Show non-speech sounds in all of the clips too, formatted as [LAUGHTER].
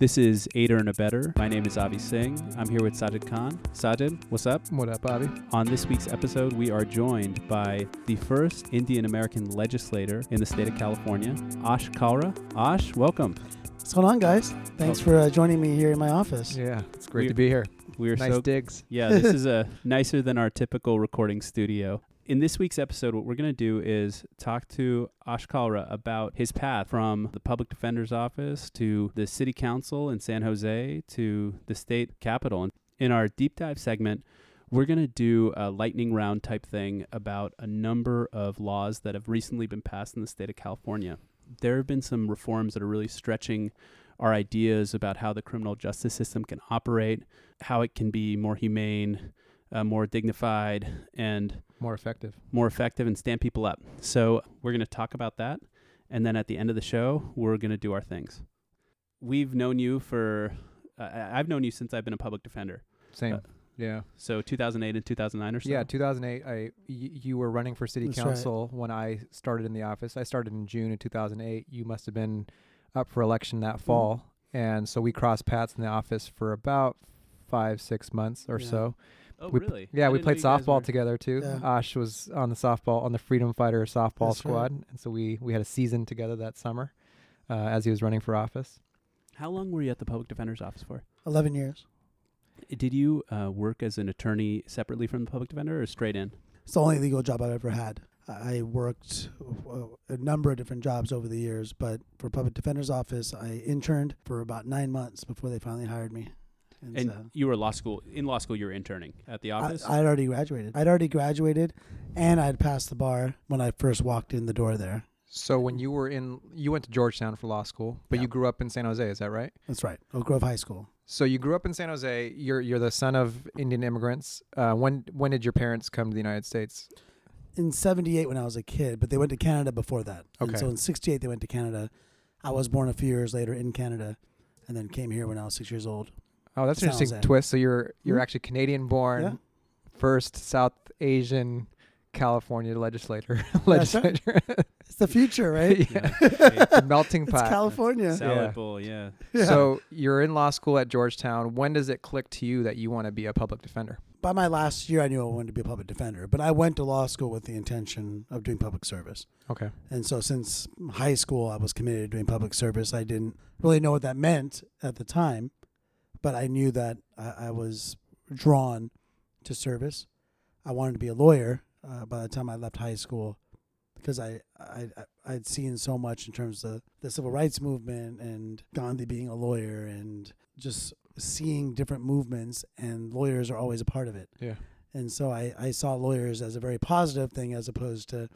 This is Aider and a Better. My name is Avi Singh. I'm here with Sajid Khan. Sajid, what's up? What up, Avi? On this week's episode, we are joined by the first Indian American legislator in the state of California, Ash Kalra. Ash, welcome. What's going on, guys? Thanks for uh, joining me here in my office. Yeah, it's great We- to be here. We're nice so digs. Yeah, this is a nicer than our typical recording studio. In this week's episode, what we're going to do is talk to Ash Kalra about his path from the public defender's office to the city council in San Jose to the state capitol. And in our deep dive segment, we're going to do a lightning round type thing about a number of laws that have recently been passed in the state of California. There have been some reforms that are really stretching our ideas about how the criminal justice system can operate, how it can be more humane, uh, more dignified, and More effective. more effective and stand people up. So we're going to talk about that. And then at the end of the show, we're going to do our things. We've known you for, uh, I- I've known you since I've been a public defender. Same. Uh, yeah. So 2008 and 2009 or so. Yeah, 2008, I, y- you were running for city That's right. council when I started in the office. I started in June of 2008. You must have been up for election that fall. And so we crossed paths in the office for about five, six months or Yeah. so. Oh, we, really? Yeah, I we played softball were- together too. Yeah. Ash was on the softball on the Freedom Fighter softball That's right. squad, and so we we had a season together that summer uh, as he was running for office. How long were you at the public defender's office for? 11 years. Did you uh, work as an attorney separately from the public defender or straight in? It's the only legal job I've ever had. I I worked uh, a number of different jobs over the years, but for public defender's office, I interned for about nine months before they finally hired me. And, And so you were law school in law school. You were interning at the office. I'd already graduated. I'd already graduated, and I'd passed the bar when I first walked in the door there. So when you were in, you went to Georgetown for law school, but Yeah. you grew up in San Jose. Is that right? That's right, Oak Grove High School. So you grew up in San Jose. You're you're the son of Indian immigrants. Uh, when when did your parents come to the United States? in 78 when I was a kid, but they went to Canada before that. And Okay. so in 68 they went to Canada. I was born a few years later in Canada and then came here when I was 6 years old. Oh, that's an interesting Jose. twist. So you're you're Mhm. actually Canadian born, Yeah. first South Asian California legislator. [LAUGHS] That's right. It's the future, right? [LAUGHS] yeah. Yeah. The melting [LAUGHS] It's pot. California. Salad Yeah. bowl, yeah. Yeah. So you're in law school at Georgetown. When does it click to you that you want to be a public defender? By my last year I knew I wanted to be a public defender, but I went to law school with the intention of doing public service. Okay. And so since high school I was committed to doing public service. I didn't really know what that meant at the time, but I knew that I, I was drawn to service. I wanted to be a lawyer uh, by the time I left high school because I, I I- I'd seen so much in terms of the civil rights movement and Gandhi being a lawyer and just seeing different movements and lawyers are always a part of it. Yeah. And so I, I saw lawyers as a very positive thing as opposed to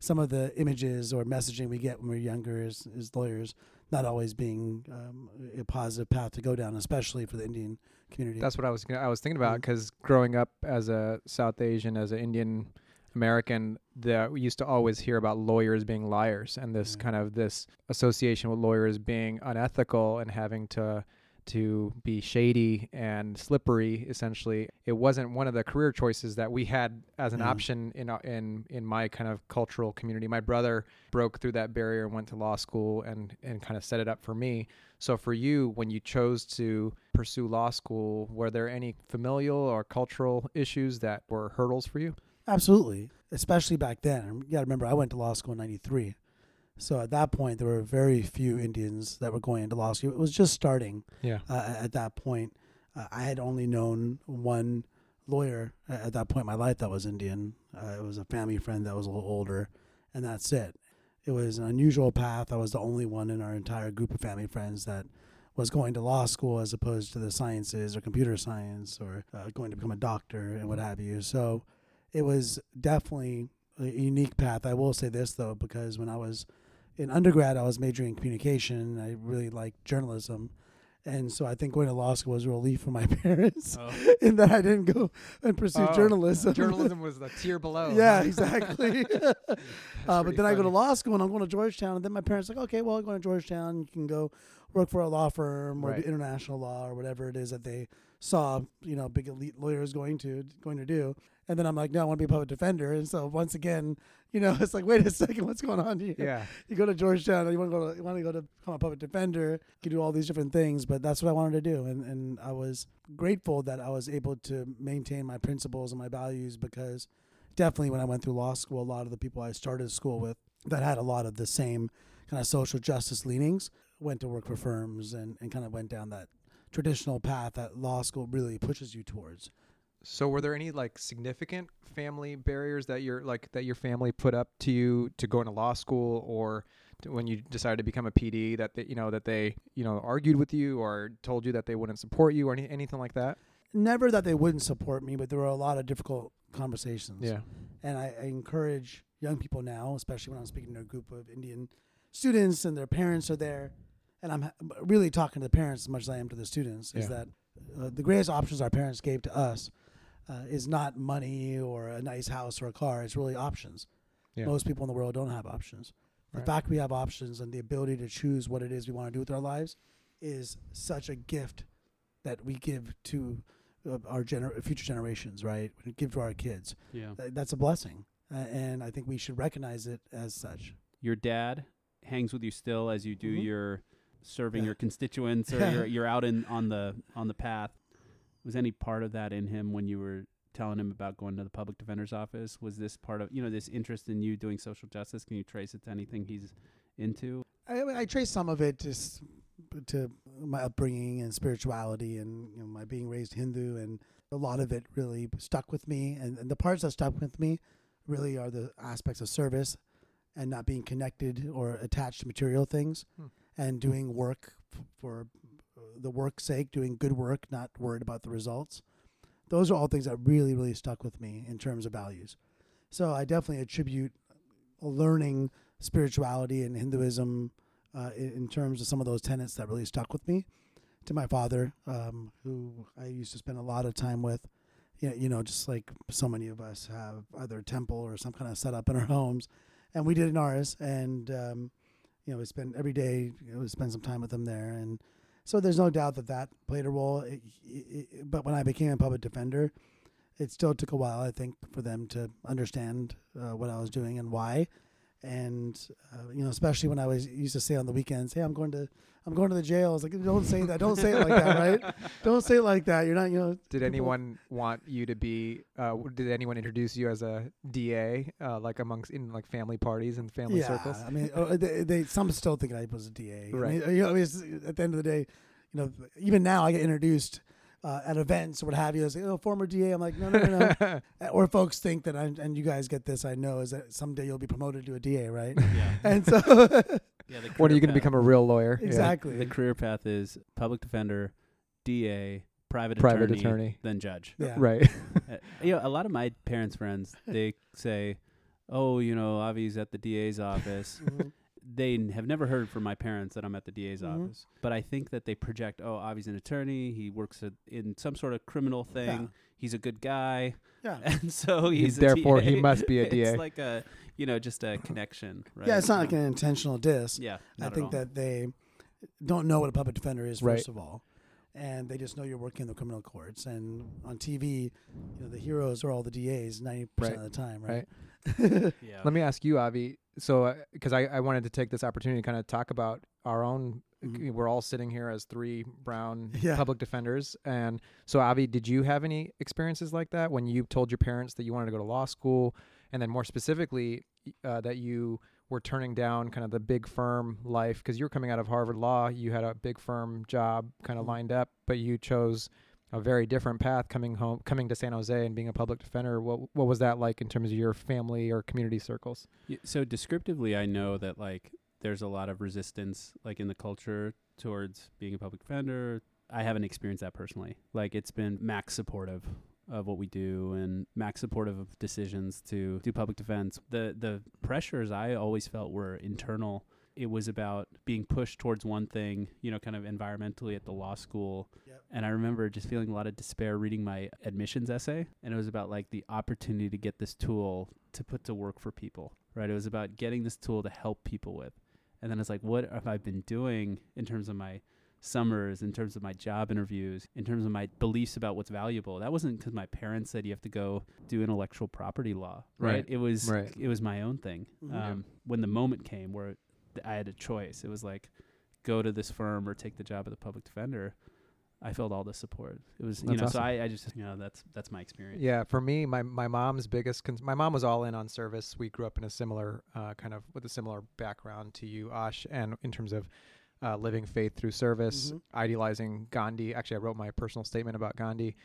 some of the images or messaging we get when we're younger as, as lawyers not always being um, a positive path to go down, especially for the Indian community. That's what I was gonna, I was thinking about because growing up as a South Asian, as an Indian American, that we used to always hear about lawyers being liars and this kind of this association with lawyers being unethical and having to to be shady and slippery. Essentially, it wasn't one of the career choices that we had as an Yeah. option in uh, in in my kind of cultural community. My brother broke through that barrier and went to law school and and kind of set it up for me. So for you, when you chose to pursue law school, were there any familial or cultural issues that were hurdles for you? Absolutely, especially back then. You got to remember, I went to law school in '93, so at that point there were very few Indians that were going into law school. It was just starting Yeah. uh, at that point. Uh, I had only known one lawyer at that point in my life that was Indian. Uh, it was a family friend that was a little older, and that's it. It was an unusual path. I was the only one in our entire group of family friends that was going to law school as opposed to the sciences or computer science or uh, going to become a doctor and what have you. So it was definitely a unique path. I will say this though, because when I was in undergrad, I was majoring in communication. I really liked journalism. And so I think going to law school was a relief for my [LAUGHS] parents Oh. [LAUGHS] in that I didn't go and pursue Oh, journalism. Journalism was the tier below. [LAUGHS] yeah, exactly. uh, but then I go to law school and I'm going to Georgetown. And then my parents are like, okay, well, going to Georgetown, you can go work for a law firm or Right. international law or whatever it is that they saw, you know, big elite lawyers going to going to do. And then I'm like, no, I want to be a public defender. And so once again, you know, [LAUGHS] it's like, wait a second, what's going on here? Yeah. You go to Georgetown, you want to go to you want to go to become a public defender. You can do all these different things, but that's what I wanted to do, and and I was grateful that I was able to maintain my principles and my values because definitely when I went through law school, a lot of the people I started school with that had a lot of the same kind of social justice leanings went to work for firms and, and kind of went down that traditional path that law school really pushes you towards. So were there any like significant family barriers that your like that your family put up to you to go into law school or to when you decided to become a PD that they, you know that they you know argued with you or told you that they wouldn't support you or any, anything like that? Never that they wouldn't support me, but there were a lot of difficult conversations. Yeah. And I, I encourage young people now, especially when I'm speaking to a group of Indian students and their parents are there, and I'm really talking to the parents as much as I am to the students, is Yeah. that uh, the greatest options our parents gave to us uh, is not money or a nice house or a car. It's really options. Yeah. Most people in the world don't have options. The Right. fact we have options and the ability to choose what it is we want to do with our lives is such a gift that we give to uh, our gener- future generations, right? We give to our kids. Yeah. Th- That's a blessing, uh, and I think we should recognize it as such. Your dad hangs with you still as you do Mhm. your serving your [LAUGHS] constituents or you're you're out in on the on the path. Was any part of that in him when you were telling him about going to the public defender's office? Was this part of you know this interest in you doing social justice? Can you trace it to anything he's into? I, I trace some of it just to my upbringing and spirituality, and you know, my being raised Hindu, and a lot of it really stuck with me. And, and the parts that stuck with me really are the aspects of service and not being connected or attached to material things, Hmm. And doing work for uh, the work's sake, doing good work, not worried about the results. Those are all things that really, really stuck with me in terms of values. So I definitely attribute learning spirituality and Hinduism uh, in, in terms of some of those tenets that really stuck with me to my father, um, who I used to spend a lot of time with. You know, you know, just like so many of us have either a temple or some kind of setup in our [LAUGHS] homes, and we did in ours. And um, you know, we spend every day, you know, we spend some time with them there, and so there's no doubt that that played a role. It, it, but when I became a public defender, it still took a while, I think, for them to understand uh, what I was doing and why and uh, you know, especially when I was used to say on the weekends, "Hey, I'm going to, I'm going to the jail." I was like, "Don't say that. Don't say it like that, right? [LAUGHS] Don't say it like that. You're not, you know." Did people- anyone want you to be? Uh, did anyone introduce you as a DA, uh, like amongst in like family parties and family yeah, circles? I mean, uh, they, they some still think I was a DA. Right. I mean, you know, I mean, at the end of the day, you know, even now I get introduced. Uh, at events or what have you, it's like, oh, former DA. I'm like, no, no, no, no. [LAUGHS] Or folks think that, I'm, and you guys get this, I know, is that someday you'll be promoted to a DA, right? [LAUGHS] Yeah. [LAUGHS] and so, yeah. The when are you going to become a real lawyer? Yeah. exactly. The career path is public defender, DA, private, Private attorney, attorney. then judge. yeah. Right. Uh, you know, a lot of my parents' friends they say, "Oh, you know, Avi's at the DA's office." They n- have never heard from my parents that I'm at the DA's Mhm. office, but I think that they project, "Oh, Avi's an attorney. He works at, in some sort of criminal thing. Yeah. He's a good guy, Yeah. [LAUGHS] and so He- he's a therefore he DA." must be a DA. [LAUGHS] It's like a, you know, just a connection, right? Yeah, it's not like an intentional diss. Yeah, I not at think all. that they don't know what a public defender is Right. first of all, and they just know you're working in the criminal courts. And on TV, you know, the heroes are all the DAs ninety percent Right. of the time, right? [LAUGHS] yeah. Let me ask you, Avi. So, because I, I wanted to take this opportunity to kind of talk about our own. Mhm. We're all sitting here as three brown [LAUGHS] Yeah. public defenders, and so Avi, did you have any experiences like that when you told your parents that you wanted to go to law school, and then more specifically uh, that you were turning down kind of the big firm life because you were coming out of Harvard Law, you had a big firm job kind of Mhm. lined up, but you chose a very different path coming home, coming to San Jose and being a public defender. What what was that like in terms of your family or community circles? So descriptively, I know that like there's a lot of resistance like in the culture towards being a public defender. I haven't experienced that personally. Like it's been max supportive of what we do and max supportive of decisions to do public defense. The the pressures I always felt were internal. It was about being pushed towards one thing, you know, kind of environmentally at the law school. Yep. And I remember just feeling a lot of despair reading my admissions essay. And it was about like the opportunity to get this tool to put to work for people, right? It was about getting this tool to help people with. And then it's like, what have I been doing in terms of my summers, in terms of my job interviews, in terms of my beliefs about what's valuable? That wasn't because my parents said you have to go do intellectual property law, right? Right. It was Right. it was my own thing. Mhm. Um, when the moment came where th- I had a choice, it was like go to this firm or take the job of the public defender. I felt all the support. It was you That's know, so. I, I just you know that's that's my experience. Yeah, for me, my my mom's biggest. Con- my mom was all in on service. We grew up in a similar uh, kind of with a similar background to you, Ash, and in terms of uh, living faith through service, Mhm. idealizing Gandhi. Actually, I wrote my personal statement about Gandhi.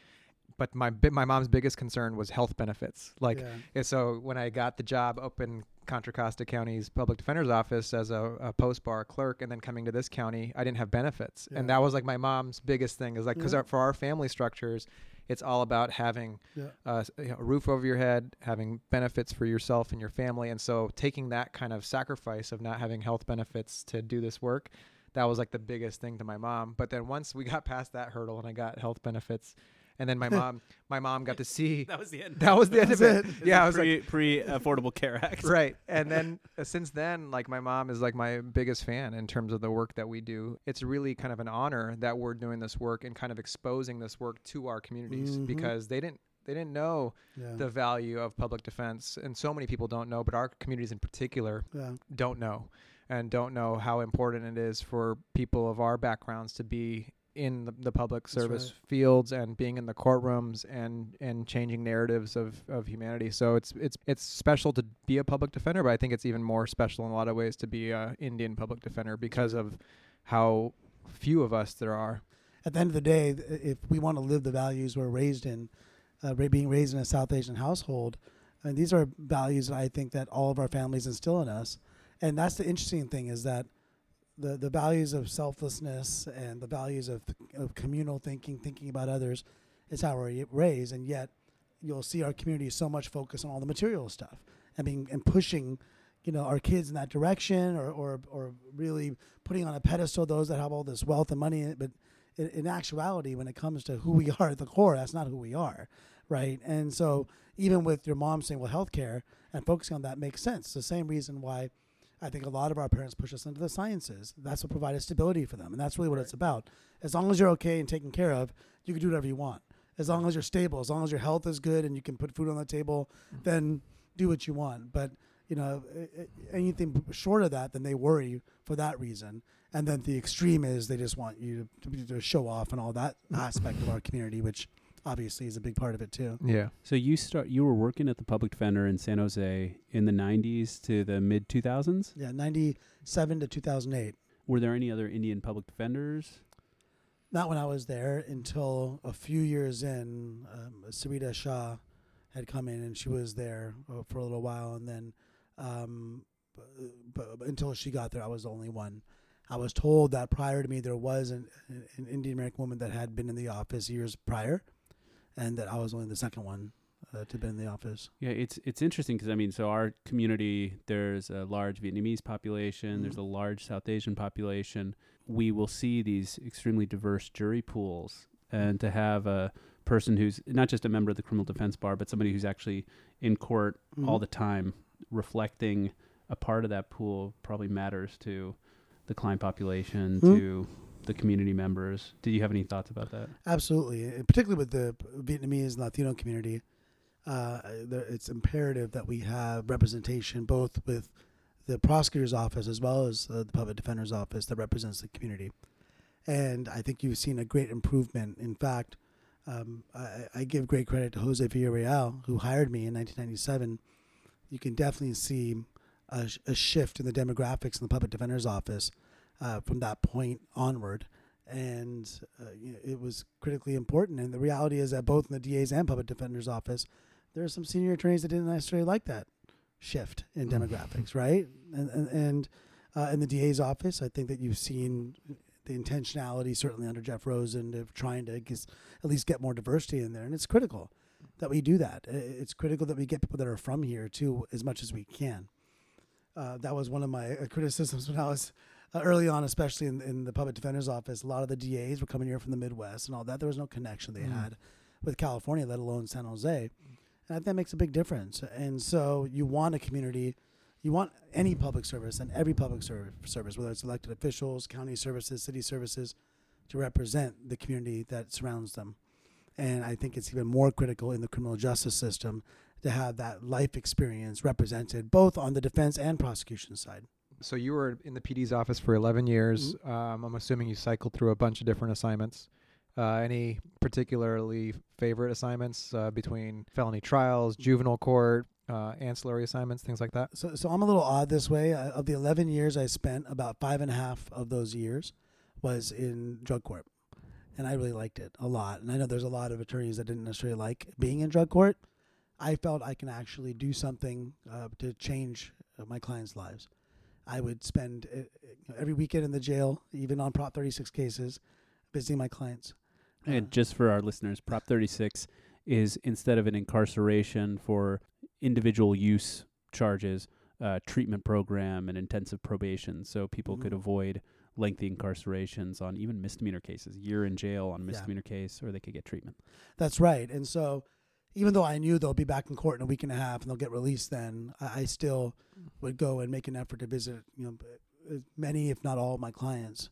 But my my mom's biggest concern was health benefits. Like, yeah. so when I got the job up in Contra Costa County's public defender's office as a, a post bar clerk, and then coming to this county, I didn't have benefits, and that was like my mom's biggest thing. Is like because Yeah. for our family structures, it's all about having Yeah. uh, a roof over your head, having benefits for yourself and your family, and so taking that kind of sacrifice of not having health benefits to do this work, that was like the biggest thing to my mom. But then once we got past that hurdle and I got health benefits, and then my [LAUGHS] mom, my mom got to see. That was the end. That was the end of it. Yeah, I was like, pre pre Affordable Care Act. [LAUGHS] right and then uh, since then like my mom is like my biggest fan in terms of the work that we do it's really kind of an honor that we're doing this work and kind of exposing this work to our communities Mhm. because they didn't they didn't know Yeah. the value of public defense and so many people don't know but our communities in particular yeah. don't know and don't know how important it is for people of our backgrounds to be in the, the public service right. fields and being in the courtrooms and and changing narratives of, of humanity. So it's it's it's special to be a public defender, but I think it's even more special in a lot of ways to be a Indian public defender because of how few of us there are. At the end of the day, th- if we want to live the values we're raised in, uh, being raised in a South Asian household, and these are values that I think that all of our families instill in us. And that's the interesting thing is that the the values of selflessness and the values of, of communal thinking, thinking about others, is how we're raised. And yet, you'll see our community so much focus on all the material stuff and being and pushing, you know, our kids in that direction, or or or really putting on a pedestal those that have all this wealth and money. But in, in actuality, when it comes to who we [LAUGHS] are at the core, that's not who we are, right? And so, even with your mom saying, "Well, healthcare," and focusing on that makes sense. The same reason why I think a lot of our parents push us into the sciences. That's what provided stability for them, and that's really what it's about. As long as you're okay and taken care of, you can do whatever you want. As long as you're stable, as long as your health is good, and you can put food on the table, mm-hmm. then do what you want. But you know, anything short of that, then they worry for that reason. And then the extreme is they just want you to, to, to show off and all that [LAUGHS] aspect of our community, which obviously is a big part of it too. Yeah. So you start you were working at the public defender in San Jose in the 90s to the mid 2000s. Yeah, 97 to 2008. Were there any other Indian public defenders? Not when I was there until a few years in. Um, Sarita Shah had come in and she was there uh, for a little while, and then um, b- b- until she got there, I was the only one. I was told that prior to me, there was an, an Indian American woman that had been in the office years prior, and that I was only the second one uh, to be in the office. Yeah, it's it's interesting because I mean, so our community there's a large Vietnamese population, there's Mhm. a large South Asian population. We will see these extremely diverse jury pools, and to have a person who's not just a member of the criminal defense bar, but somebody who's actually in court all Mhm. the time, reflecting a part of that pool probably matters to the client population, Mhm. to the community members. Do you have any thoughts about that? Absolutely, and particularly with the Vietnamese Latino community, uh, it's imperative that we have representation both with the prosecutor's office as well as uh, the public defender's office that represents the community. And I think you've seen a great improvement. In fact, um, I, I give great credit to Jose Villarreal, who hired me in 1997. You can definitely see a, a shift in the demographics in the public defender's office uh, from that point onward and uh, you know, it was critically important. And the reality is that both in the DA's and public defender's office, there are some senior attorneys that didn't necessarily like that shift in demographics, right? And and, and uh, in the DA's office, I think that you've seen the intentionality, certainly under Jeff Rosen, of trying to guess, at least get more diversity in there, and it's critical that we do that. It's critical that we get people that are from here too, as much as we can. Uh, that was one of my uh, criticisms when I was uh, early on, especially in, in the public defender's office, a lot of the DAs were coming here from the Midwest and all that. There was no connection they Mm. had with California, let alone San Jose. And I think that makes a big difference. And so you want a community, you want any public service and every public ser- service, whether it's elected officials, county services, city services, to represent the community that surrounds them. And I think it's even more critical in the criminal justice system to have that life experience represented both on the defense and prosecution side. So you were in the PD's office for 11 years. Mm-hmm. Um, I'm assuming you cycled through a bunch of different assignments. Uh, any particularly favorite assignments uh, between felony trials, juvenile court, uh, ancillary assignments, things like that? So, so I'm a little odd this way. Uh, of the 11 years I spent, about five and a half of those years was in drug court. And I really liked it a lot. And I know there's a lot of attorneys that didn't necessarily like being in drug court. I felt I can actually do something uh, to change uh, my clients' lives. I would spend uh, every weekend in the jail, even on Prop 36 cases, visiting my clients. And Uh, just for our listeners, Prop 36 is instead of an incarceration for individual use charges, uh, treatment program and intensive probation, so people could Mhm. avoid lengthy incarcerations on even misdemeanor cases, year in jail on a Yeah. misdemeanor case, or they could get treatment. That's right. And so, even though I knew they'll be back in court in a week and a half and they'll get released, then I, I still would go and make an effort to visit, you know, uh, many, if not all, of my clients.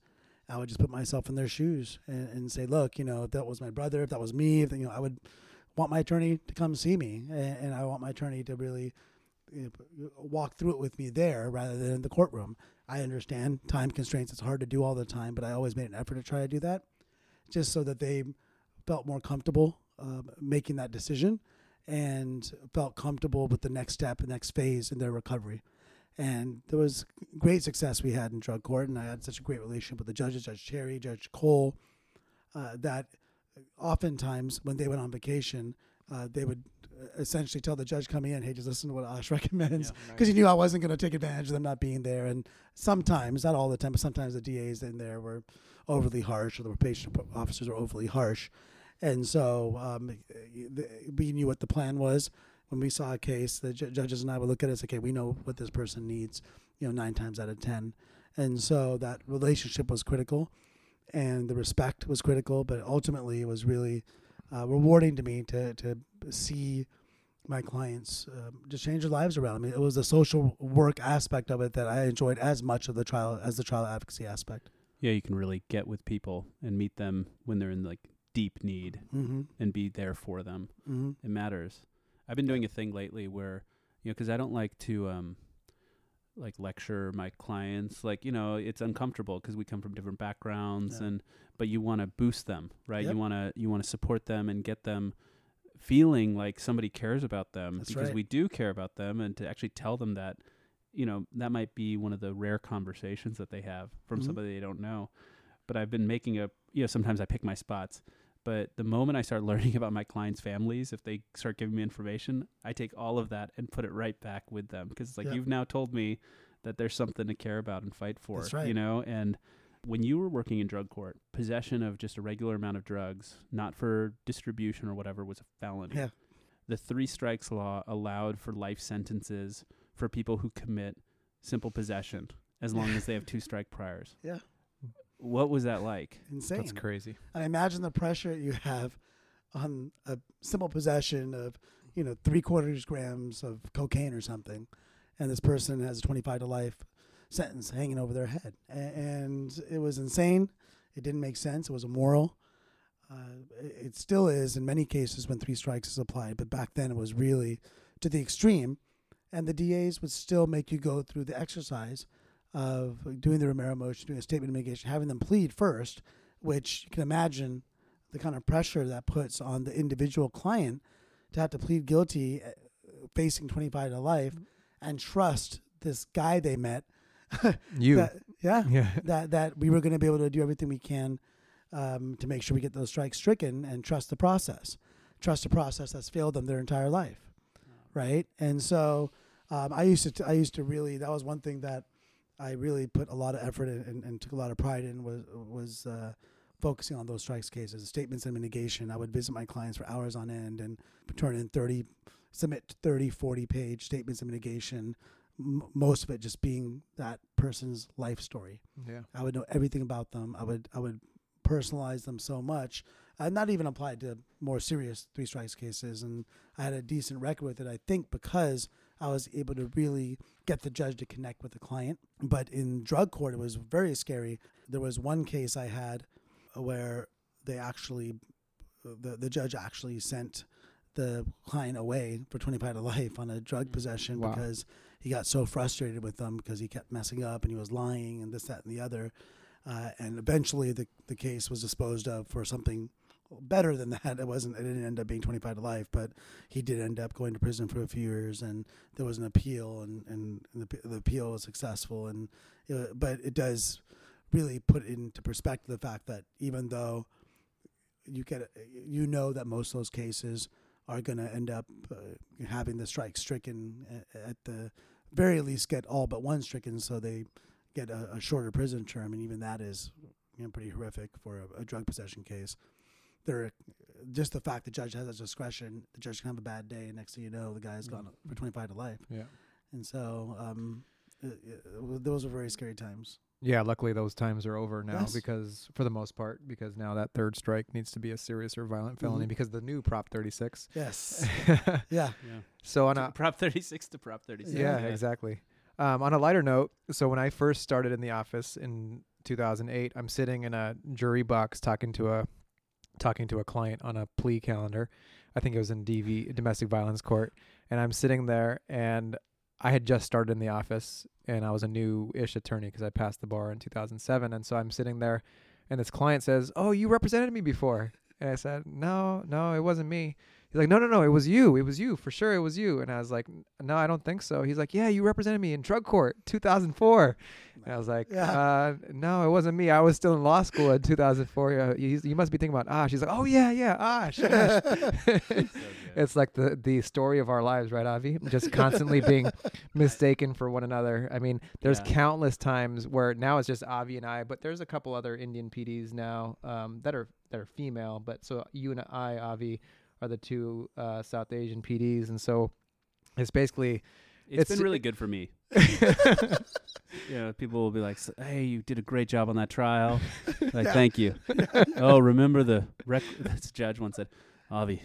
I would just put myself in their shoes and, and say, look, you know, if that was my brother, if that was me, if, you know, I would want my attorney to come see me, and, and I want my attorney to really you know, walk through it with me there rather than in the courtroom. I understand time constraints; it's hard to do all the time, but I always made an effort to try to do that, just so that they felt more comfortable uh, making that decision and felt comfortable with the next step, the next phase in their recovery. And there was great success we had in drug court, and I had such a great relationship with the judges, Judge Cherry, Judge Cole, uh, that oftentimes when they went on vacation, uh, they would essentially tell the judge coming in, "Hey, just listen to what Ash [LAUGHS] recommends," because he knew I wasn't going to take advantage of them not being there. And sometimes, not all the time, but sometimes the DAs in there were overly harsh, or the probation officers were overly harsh. And so um, we knew what the plan was. When we saw a case, the ju- judges and I would look at it and say, okay, we know what this person needs, you know, nine times out of 10. And so that relationship was critical and the respect was critical, but ultimately it was really uh, rewarding to me to, to see my clients um, just change their lives around. I mean, it was the social work aspect of it that I enjoyed as much of the trial as the trial advocacy aspect. Yeah, you can really get with people and meet them when they're in like deep need Mm-hmm. and be there for them. Mm-hmm. It matters. I've been doing a thing lately where, you know, 'cause I don't like to um like lecture my clients. Like, you know, it's uncomfortable because we come from different backgrounds Yeah. and but you want to boost them, right? Yep. You want to you want to support them and get them feeling like somebody cares about them That's because right. we do care about them and to actually tell them that you know, that might be one of the rare conversations that they have from Mhm. somebody they don't know. But I've been making a, you know, sometimes I pick my spots. But the moment I start [LAUGHS] learning about my clients' families, if they start giving me information, I take all of that and put it right back with them because it's like Yeah. you've now told me that there's something to care about and fight for. That's right. You know, and when you were working in drug court, possession of just a regular amount of drugs, not for distribution or whatever, was a felony. Yeah. The three strikes law allowed for life sentences for people who commit simple possession as long as they have two strike priors. Yeah. What was that like? Insane. That's crazy. I imagine the pressure you have on a simple possession of, you know, three quarters grams of cocaine or something, and this person has a 25 to life sentence hanging over their head. A- And it was insane. It didn't make sense. It was immoral. Uh, it it still is in many cases when three strikes is applied, but back then it was really to the extreme. And the DAs would still make you go through the exercise of doing the Romero motion, doing a statement of mitigation, having them plead first, which you can imagine the kind of pressure that puts on the individual client to have to plead guilty, uh, facing 25 to life, and trust this guy they met. [LAUGHS] You. that, yeah, [LAUGHS] yeah. that that we were going to be able to do everything we can um, to make sure we get those strikes stricken and trust the process, trust the process that's failed them their entire life, right? And so um, I used to t- I used to really that was one thing that I really put a lot of effort in and, and took a lot of pride in was was uh, focusing on those strikes cases, statements of mitigation. I would visit my clients for hours on end and turn in 30, submit 30, 40 page statements of mitigation, m- most of it just being that person's life story. Yeah. I would know everything about them. I would I would personalize them so much. Uh, not even applied to more serious three strikes cases, and I had a decent record with it. I think because I was able to really get the judge to connect with the client. But in drug court, it was very scary. There was one case I had where they actually, the, the judge actually sent the client away for 25 to life on a drug possession Wow. because he got so frustrated with them because he kept messing up and he was lying and this, that, and the other. Uh, and eventually the, the case was disposed of for something better than that. It wasn't, it didn't end up being 25 to life, but he did end up going to prison for a few years and there was an appeal and, and the, the appeal was successful. And, uh, but it does really put into perspective the fact that even though you get, you know that most of those cases are going to end up uh, having the strike stricken at, at the very least get all but one stricken so they get a, a shorter prison term and even that is you know, pretty horrific for a, a drug possession case there just the fact the judge has that discretion the judge can have a bad day and next thing you know the guy's gone for 25 to life Yeah. and so um, it, it, those were very scary times Yeah, luckily those times are over now Yes. because for the most part, because now that third strike needs to be a serious or violent felony Mhm. because the new Prop 36. yes yeah [LAUGHS] Yeah. so on a Prop 36 to Prop 36. yeah, exactly. Um, on a lighter note, so when I first started in the office in 2008, I'm sitting in a jury box talking to a talking to a client on a plea calendar. I think it was in DV domestic violence court, and I'm sitting there and I had just started in the office and I was a new-ish attorney because I passed the bar in 2007, and so I'm sitting there, and this client says, "Oh, you represented me before," and I said, "No, no, it wasn't me." He's like, no, no, no, it was you. It was you. For sure, it was you. And I was like, no, I don't think so. He's like, yeah, you represented me in drug court 2004. And I was like, Yeah. uh, no, it wasn't me. I was still in law school in 2004. Uh, you, you must be thinking about Ash. He's like, oh, yeah, yeah, Ash. Ash. [LAUGHS] [LAUGHS] it's like the, the story of our lives, right, Avi? Just constantly being [LAUGHS] mistaken for one another. I mean, there's Yeah. countless times where now it's just Avi and I, but there's a couple other Indian PDs now um, that are that are female. But so you and I, Avi, are the two uh, South Asian PDs, and so it's basically It's It's- been really good for me. [LAUGHS] You know, people will be like, "Hey, you did a great job on that trial." [LAUGHS] Like, Yeah. thank you. [LAUGHS] oh, remember the rec? This judge once said, "Avi,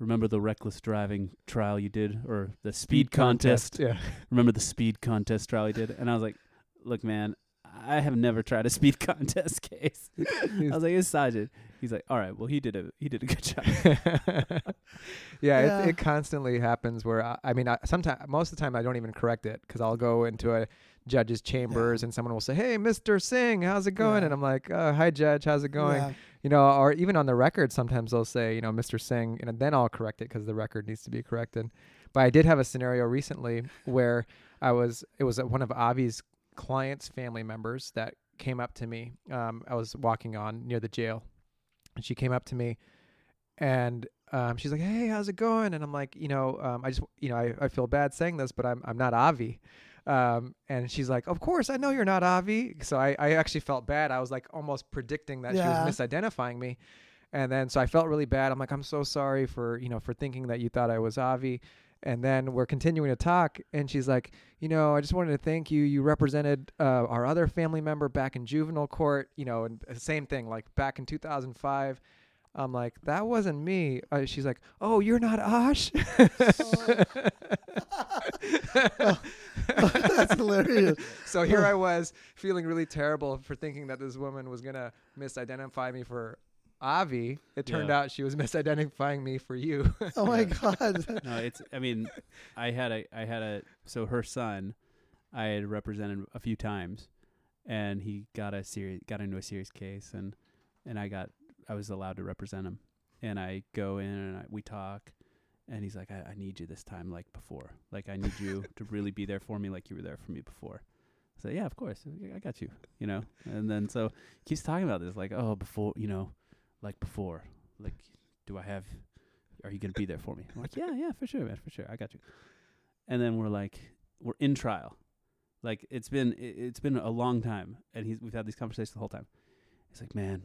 remember the reckless driving trial you did, or the speed, contest? Yeah, Remember the speed contest trial you did?" And I was like, "Look, man, I have never tried a speed [LAUGHS] contest case." [LAUGHS] I was like, "It's Sajid." He's like, "All right, well, he did a he did a good job." yeah, [LAUGHS] Yeah. It, it constantly happens where I, I mean, I, sometimes most of the time I don't even correct it because I'll go into a judge's chambers and someone will say, "Hey, Mister Singh, how's it going?" Yeah. And I'm like, uh, "Hi, Judge, how's it going?" Yeah. You know, or even on the record, sometimes they'll say, you know, Mr. Singh, and then I'll correct it because the record needs to be corrected. But I did have a scenario recently where I was, it was one of Avi's clients' family members that came up to me. Um, I was walking on near the jail, and she came up to me, and um, she's like, "Hey, how's it going?" And I'm like, you know, um, I just, you know, I, I feel bad saying this, but I'm I'm not Avi. Um, and she's like, "Of course, I know you're not Avi." So I, I actually felt bad. I was like almost predicting that Yeah. she was misidentifying me, and then so I felt really bad. I'm like, "I'm so sorry for you know for thinking that you thought I was Avi." And then we're continuing to talk, and she's like, "You know, I just wanted to thank you. You represented uh, our other family member back in juvenile court. You know, and the same thing, like back in 2005." I'm like, that wasn't me. Uh, she's like, oh, you're not Ash. [LAUGHS] [LAUGHS] That's hilarious. so here I was feeling really terrible for thinking that this woman was gonna misidentify me for Avi. It turned Yeah. out she was [LAUGHS] misidentifying me for you. Oh my god. [LAUGHS] no, it's. I mean, I had a. I had a. So her son, I had represented a few times, and he got a serious. Got into a serious case, and and I got. I was allowed to represent him, and I go in and I, we talk, and he's like, I, I need you this time, like before. Like I need you [LAUGHS] to really be there for me, like you were there for me before. So yeah, of course, I got you. You know, and then so he keeps talking about this, like, oh, before, you know, like before, like, do I have? Are you gonna be there for me? I'm like, yeah, yeah, for sure, man, for sure, I got you. And then we're like, we're in trial, like it's been it, it's been a long time, and he's we've had these conversations the whole time. He's like, man,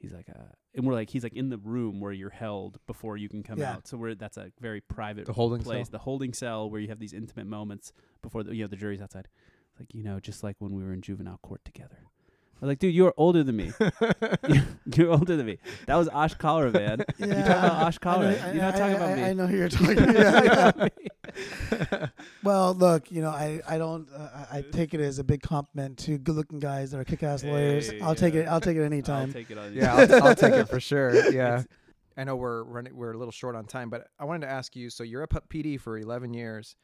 he's like, uh, and we're like, he's like in the room where you're held before you can come Yeah. out. So we're that's a very private The holding place, cell. the holding cell where you have these intimate moments before the you know the jury's outside. It's like you know, just like when we were in juvenile court together. I was like, dude, you're older than me. [LAUGHS] [LAUGHS] you're older than me. That was Ash Kalra, man. Yeah. You talk about Ash I know- You're not I- talking I- about I- me. I know who you're [LAUGHS] talking about. Yeah, yeah. Well, look, you know, I I don't uh, I I take it as a big compliment to good-looking guys that are kick-ass lawyers. I'll take it. I'll take it anytime. I'll anytime. take it on. yeah, I'll, I'll take it for sure. Yeah. I know we're running, we're a little short on time, but I wanted to ask you. So you're a PD for 11 years.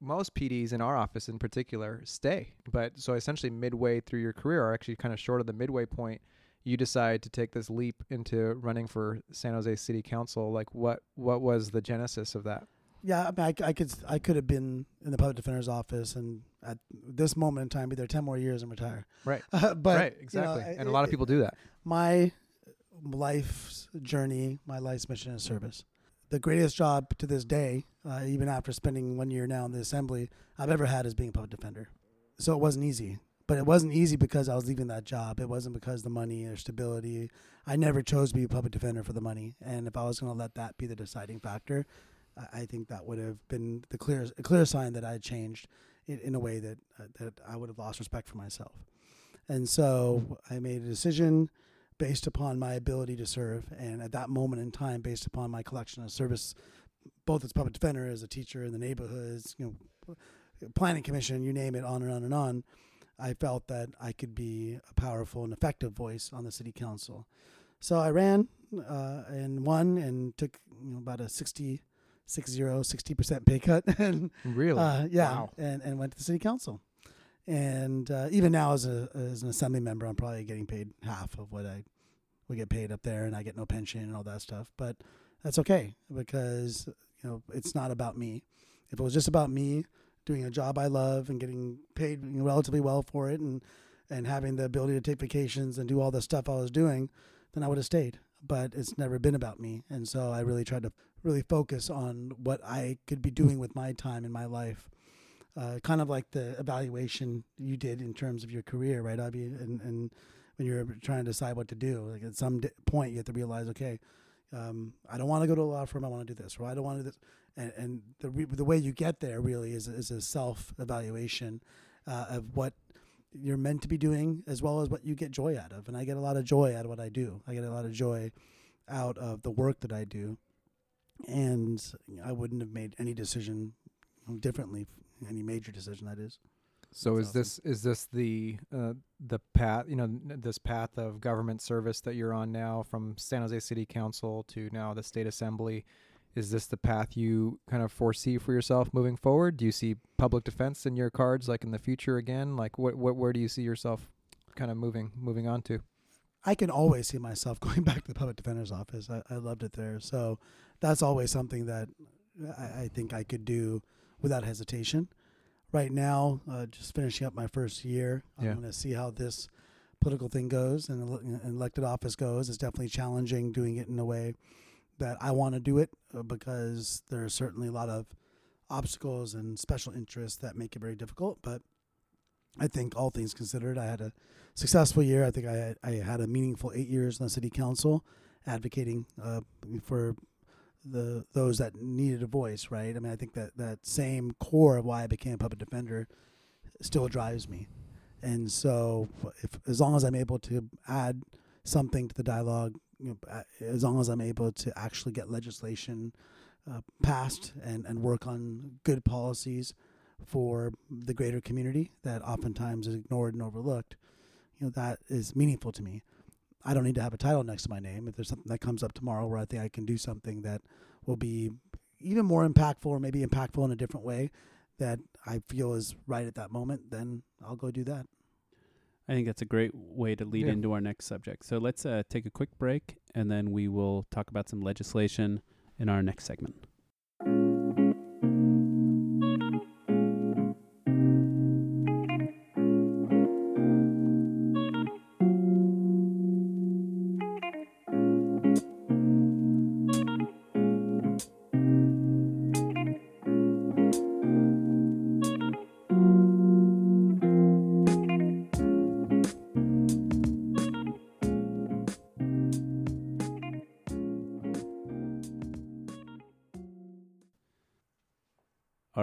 Most PDs in our office, in particular, stay. But so essentially, midway through your career, or actually kind of short of the midway point, you decide to take this leap into running for San Jose City Council. Like, what what was the genesis of that? Yeah, I, mean, I, I could I could have been in the public defender's office and at this moment in time be there ten more years and retire. Right. [LAUGHS] but right. you know, Exactly. And a lot of it- people do that. my life's journey, my life's mission is service. The greatest job to this day, uh, even after spending one year now in the assembly, I've ever had is being a public defender. So it wasn't easy, but it wasn't easy because I was leaving that job. It wasn't because the money or stability. I never chose to be a public defender for the money, and if I was going to let that be the deciding factor, I, I think that would have been the clear, clear sign that I had changed in, in a way that uh, that I would have lost respect for myself. And so I made a decision based upon my ability to serve, and at that moment in time, based upon my collection of service, both as public defender, as a teacher in the neighborhoods, you know, planning commission, you name it, on and on and on. I felt that I could be a powerful and effective voice on the city council. So I ran uh, and won and took you know, about a 60, 60, 60% pay cut. [LAUGHS] and Really? uh, yeah, Wow. and, and went to the city council. And uh, even now, as a as an assembly member, I'm probably getting paid half of what I would get paid up there, and I get no pension and all that stuff. But that's okay because you know it's not about me. If it was just about me doing a job I love and getting paid relatively well for it, and and having the ability to take vacations and do all the stuff I was doing, then I would have stayed. But it's never been about me, and so I really tried to really focus on what I could be doing with my time in my life uh, kind of like the evaluation you did in terms of your career, right, Avi? And, and when you're trying to decide what to do, like at some point you have to realize, okay, um, I don't want to go to a law firm. I want to do this, or I don't want to do this. And, and the re- the way you get there really is is a self evaluation uh, of what you're meant to be doing, as well as what you get joy out of. And I get a lot of joy out of what I do. I get a lot of joy out of the work that I do, and I wouldn't have made any decision differently any major decision that is. So That's is this is this the uh, the path you know n- this path of government service that you're on now from San Jose City Council to now the state assembly? Is this the path you kind of foresee for yourself moving forward? Do you see public defense in your cards like in the future again? Like what what where do you see yourself kind of moving moving on to? I can always see myself [LAUGHS] going back to the public defender's office. I, I loved it there, so that's always something that I, I think I could do without hesitation. Right now, uh, just finishing up my first year, Yeah. I'm going to see how this political thing goes and, ele- elected office goes. It's definitely challenging doing it in a way that I want to do it uh, because there are certainly a lot of obstacles and special interests that make it very difficult. But I think all things considered, I had a successful year. I think I had, I had a meaningful eight years in the city council, advocating uh, for the those that needed a voice. Right. I mean, I think that that same core of why I became a public defender still drives me, and so if as long as I'm able to add something to the dialogue, you know, as long as I'm able to actually get legislation uh, passed and and work on good policies for the greater community that oftentimes is ignored and overlooked, you know, that is meaningful to me. I don't need to have a title next to my name. If there's something that comes up tomorrow where I think I can do something that will be even more impactful or maybe impactful in a different way that I feel is right at that moment, then I'll go do that. I think that's a great way to lead Yeah. into our next subject. So let's uh, take a quick break, and then we will talk about some legislation in our next segment.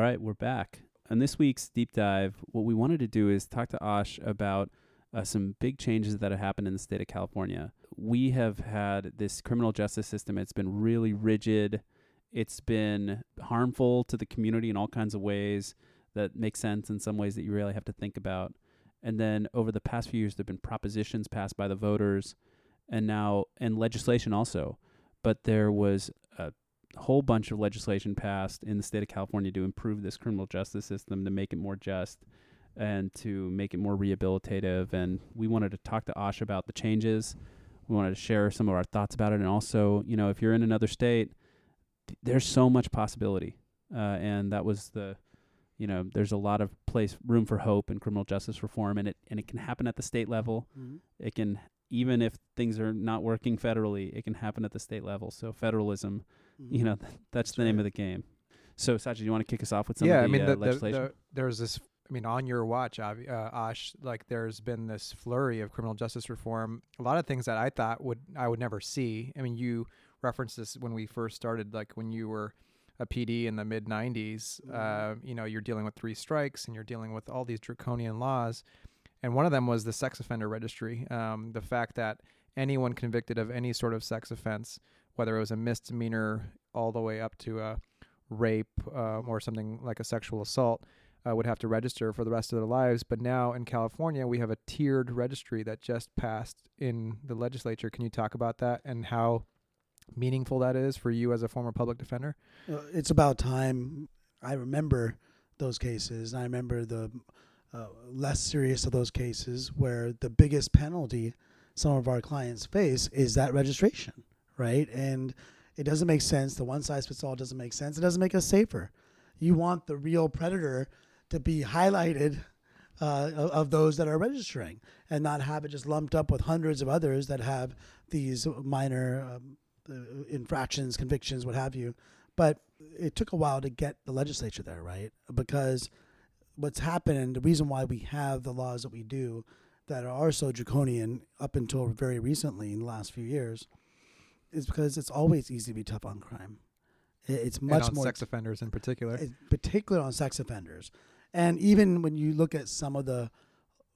Right, we're back. On this week's deep dive, what we wanted to do is talk to Ash about uh, some big changes that have happened in the state of California. We have had this criminal justice system, it's been really rigid It's been harmful to the community in all kinds of ways that make sense in some ways that you really have to think about. And then over the past few years, there have been propositions passed by the voters, and now and legislation also. But there was a whole bunch of legislation passed in the state of California to improve this criminal justice system, to make it more just, and to make it more rehabilitative. And we wanted to talk to Ash about the changes. We wanted to share some of our thoughts about it, and also, you know, if you're in another state, th- there's so much possibility, uh, and that was the you know there's a lot of place room for hope in criminal justice reform and it and it can happen at the state level Mhm. it can even if things are not working federally it can happen at the state level so federalism you know th- that's, the That's name right. of the game so Sajid, you want to kick us off with some yeah, of the I mean, uh, the, the, legislation the, there's this. I mean, on your watch, uh, Ash, like there's been this flurry of criminal justice reform. A lot of things that I thought would I would never see. I mean, you referenced this when we first started, like when you were a PD in the mid '90s. Uh, Mhm. you know, you're dealing with three strikes, and you're dealing with all these draconian laws. And one of them was the sex offender registry. Um, the fact that anyone convicted of any sort of sex offense, whether it was a misdemeanor all the way up to a rape uh, or something like a sexual assault, uh, would have to register for the rest of their lives. But now in California, we have a tiered registry that just passed in the legislature. Can you talk about that and how meaningful that is for you as a former public defender? Uh, it's about time. I remember those cases. I remember the uh, less serious of those cases where the biggest penalty some of our clients face is that registration, right? And it doesn't make sense. The one size fits all doesn't make sense. It doesn't make us safer. You want the real predator to be highlighted uh, of, those that are registering and not have it just lumped up with hundreds of others that have these minor um, uh, infractions, convictions, what have you. But it took a while to get the legislature there, right? Because what's happened the reason why we have the laws that we do that are so draconian up until very recently in the last few years is because it's always easy to be tough on crime. It- It's And much on more sex offenders in particular. in particular on sex offenders. And even when you look at some of the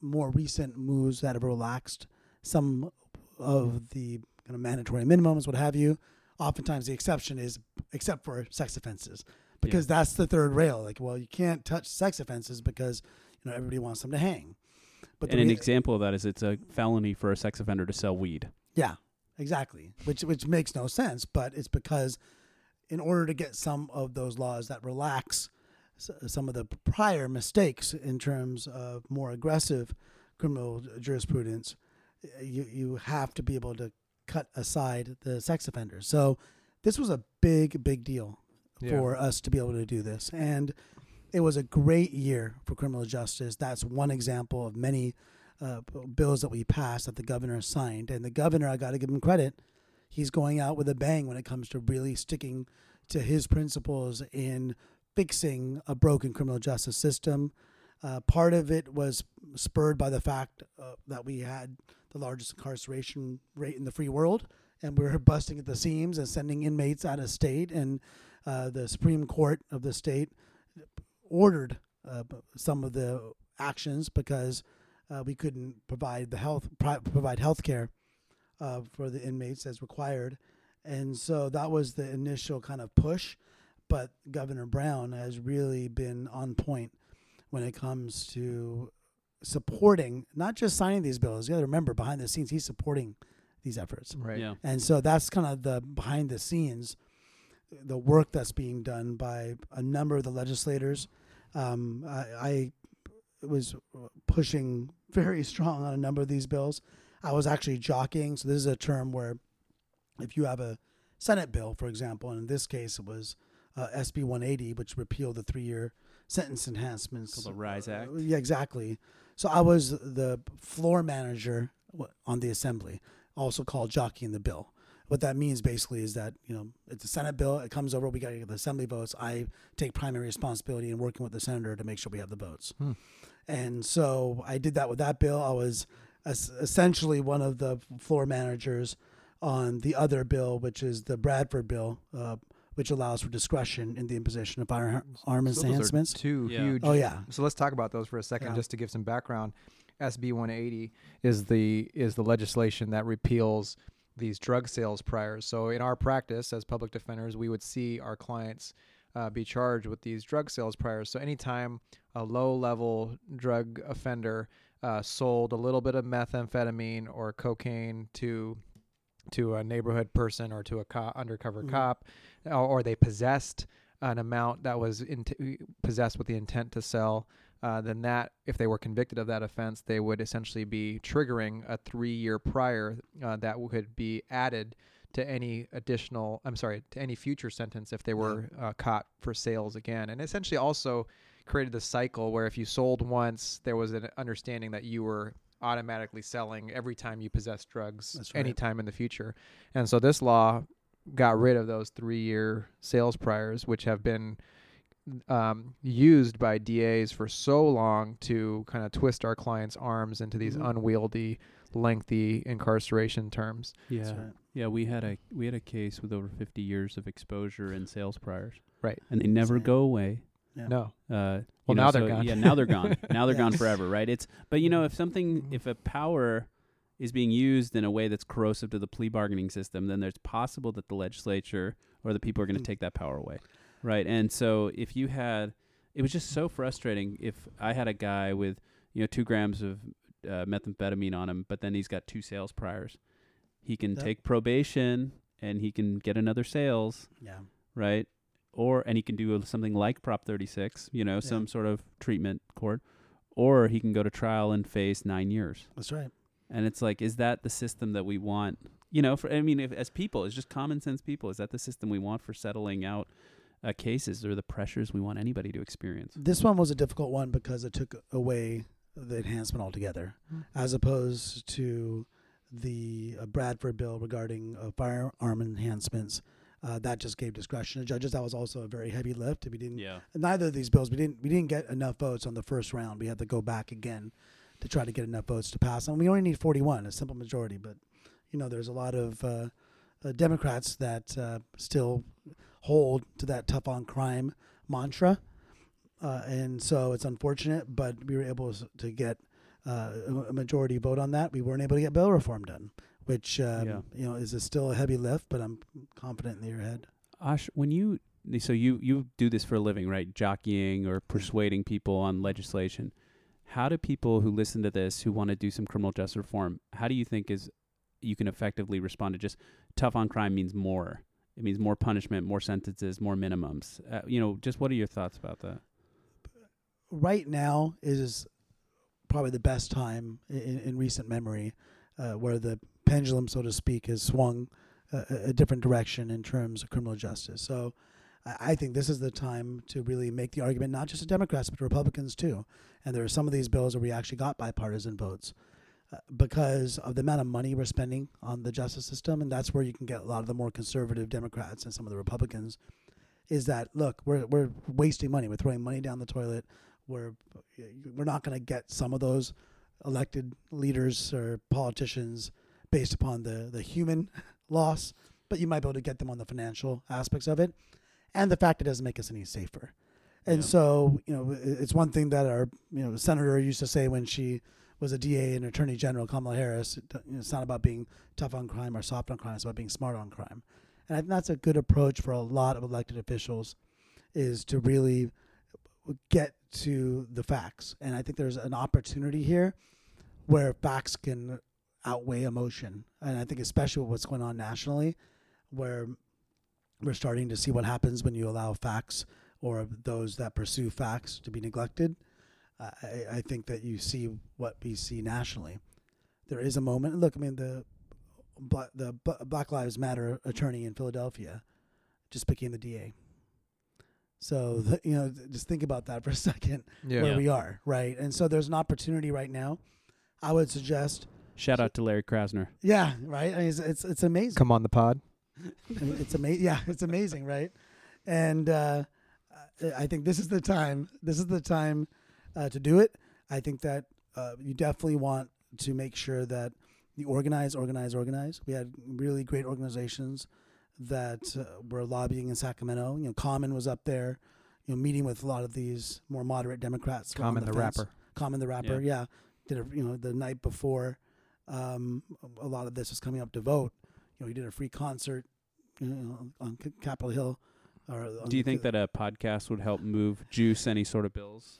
more recent moves that have relaxed some of the kind of mandatory minimums, what have you, oftentimes the exception is except for sex offenses because that's the third rail. Like, well, you can't touch sex offenses because you know everybody wants them to hang. But and an rea- example of that is it's a felony for a sex offender to sell weed Yeah, exactly. Which which makes no sense, but it's because in order to get some of those laws that relax some of the prior mistakes in terms of more aggressive criminal jurisprudence, you you have to be able to cut aside the sex offenders. So this was a big big deal Yeah. for us to be able to do this. And it was a great year for criminal justice. That's one example of many uh, bills that we passed that the governor signed. And the governor, I got to give him credit, he's going out with a bang when it comes to really sticking to his principles in fixing a broken criminal justice system. Uh, part of it was spurred by the fact uh, that we had the largest incarceration rate in the free world, and we were busting at the seams and sending inmates out of state. And uh, the Supreme Court of the state ordered uh, some of the actions because uh, we couldn't provide the health pri- provide health care uh, for the inmates as required, and so that was the initial kind of push. But Governor Brown has really been on point when it comes to supporting not just signing these bills. You got to remember behind the scenes he's supporting these efforts. Right. yeah And so that's kind of the behind the scenes, the work that's being done by a number of the legislators. Um, I, I was pushing very strong on a number of these bills. I was actually jockeying. So this is a term where if you have a Senate bill, for example, and in this case it was uh, SB 180, which repealed the three-year sentence enhancements. Called the RISE Act. Uh, yeah, exactly. So I was the floor manager on the assembly, also called jockeying the bill. What that means basically is that you know it's a Senate bill. It comes over. We got to get the assembly votes. I take primary responsibility in working with the senator to make sure we have the votes. Hmm. And so I did that with that bill. I was essentially one of the floor managers on the other bill, which is the Bradford bill, uh, which allows for discretion in the imposition of firearm So those are enhancements. two Yeah. huge. Oh yeah, So let's talk about those for a second, Yeah. just to give some background. SB 180 is the is the legislation that repeals these drug sales priors. So in our practice as public defenders, we would see our clients uh, be charged with these drug sales priors. So anytime a low level drug offender uh, sold a little bit of methamphetamine or cocaine to to a neighborhood person or to a co- undercover Mhm. cop, or, or they possessed an amount that was int- possessed with the intent to sell, uh, then that, if they were convicted of that offense, they would essentially be triggering a three-year prior uh, that would be added to any additional. I'm sorry, to any future sentence if they were uh, caught for sales again, and essentially also created the cycle where if you sold once, there was an understanding that you were automatically selling every time you possess drugs right. anytime in the future. And so this law got rid of those three year sales priors, which have been um, used by DAs for so long to kind of twist our clients' arms into these Mhm. unwieldy, lengthy incarceration terms. Yeah. Right. Yeah, we had a we had a case with over 50 years of exposure and sales priors. Right. And they never Insane. go away. Yeah. No. Uh, Well, know, now they're gone. Yeah, now they're gone. [LAUGHS] now they're gone forever, right? It's but you know if something Mhm. if a power is being used in a way that's corrosive to the plea bargaining system, then there's possible that the legislature or the people are going to Mm. take that power away, right? And so if you had, it was just so frustrating. If I had a guy with you know two grams of uh, methamphetamine on him, but then he's got two sales priors, he can Yep. take probation and he can get another sales Yeah. right? Or and he can do something like Prop 36, you know, Yeah. some sort of treatment court, or he can go to trial and face nine years. That's right. And it's like, is that the system that we want? You know, for I mean, if, as people, it's just common sense people. Is that the system we want for settling out uh, cases, or the pressures we want anybody to experience? This one was a difficult one because it took away the enhancement altogether, Mm. as opposed to the uh, Bradford bill regarding uh, firearm enhancements. Uh, that just gave discretion to judges. That was also a very heavy lift. We didn't. Yeah, Neither of these bills, we didn't. We didn't get enough votes on the first round. We had to go back again to try to get enough votes to pass. And we only need 41, a simple majority. But you know, there's a lot of uh, uh, Democrats that uh, still hold to that tough on crime mantra, uh, and so it's unfortunate. But we were able to get uh, a majority vote on that. We weren't able to get bill reform done, which um, Yeah. you know is a still a heavy lift. But I'm confident in your head. Ash, when you so you you do this for a living, right? Jockeying or persuading people on legislation. How do people who listen to this who want to do some criminal justice reform? How do you think is you can effectively respond to just tough on crime means more? It means more punishment, more sentences, more minimums. Uh, you know, just what are your thoughts about that? Right now is probably the best time in, in recent memory uh, where the pendulum, so to speak, has swung a, a different direction in terms of criminal justice. So I think this is the time to really make the argument, not just to Democrats, but to Republicans too. And there are some of these bills where we actually got bipartisan votes uh, because of the amount of money we're spending on the justice system. And that's where you can get a lot of the more conservative Democrats and some of the Republicans is that, look, we're, we're wasting money. We're throwing money down the toilet we're we're not going to get some of those elected leaders or politicians based upon the the human [LAUGHS] loss, but you might be able to get them on the financial aspects of it, and the fact it doesn't make us any safer. And Yeah. so you know it's one thing that our you know senator used to say when she was a DA and Attorney General Kamala Harris. you know, It's not about being tough on crime or soft on crime. It's about being smart on crime, and I think that's a good approach for a lot of elected officials, is to really get to the facts. And I think there's an opportunity here where facts can outweigh emotion. And I think especially with what's going on nationally, where we're starting to see what happens when you allow facts or those that pursue facts to be neglected. I, I think that you see what we see nationally. There is a moment. Look, I mean the the Black Lives Matter attorney in Philadelphia just became the DA. So [LAUGHS] the, you know, th- just think about that for a [LAUGHS] second Yeah. where Yeah. we are, right? And so there's an opportunity right now. I would suggest, Shout out to Larry Krasner. yeah, right. I mean, it's it's, it's amazing. Come on the pod. [LAUGHS] It's amazing. Yeah, it's amazing, right? And uh, I think this is the time. This is the time uh, to do it. I think that uh, you definitely want to make sure that you organize, organize, organize. We had really great organizations that uh, were lobbying in Sacramento. You know, Common was up there. You know, meeting with a lot of these more moderate Democrats. who are on Common the, fence. rapper. Common the rapper, yeah. Did a, you know the night before um, a lot of this was coming up to vote. You know, he did a free concert you know, on C- Capitol Hill. Or Do you the- think that a podcast would help move juice any sort of bills?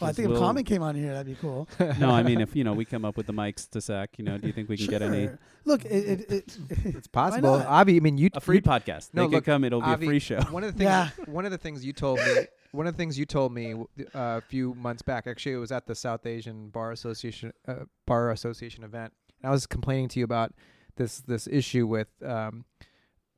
Well, I Just think if little- Common came on here, that'd be cool. [LAUGHS] no, I mean if you know we come up with the mics to sack, you know, do you think we can get any Sure. Look, it, it, it [LAUGHS] It's possible. Avi, I mean, you a free you- podcast? No, they could look, come. It'll be Avi, a free show. One of the things. Yeah. [LAUGHS] One of the things you told me. One of the things you told me uh, a few months back. Actually, it was at the South Asian Bar Association uh, Bar Association event. And I was complaining to you about this this issue with um,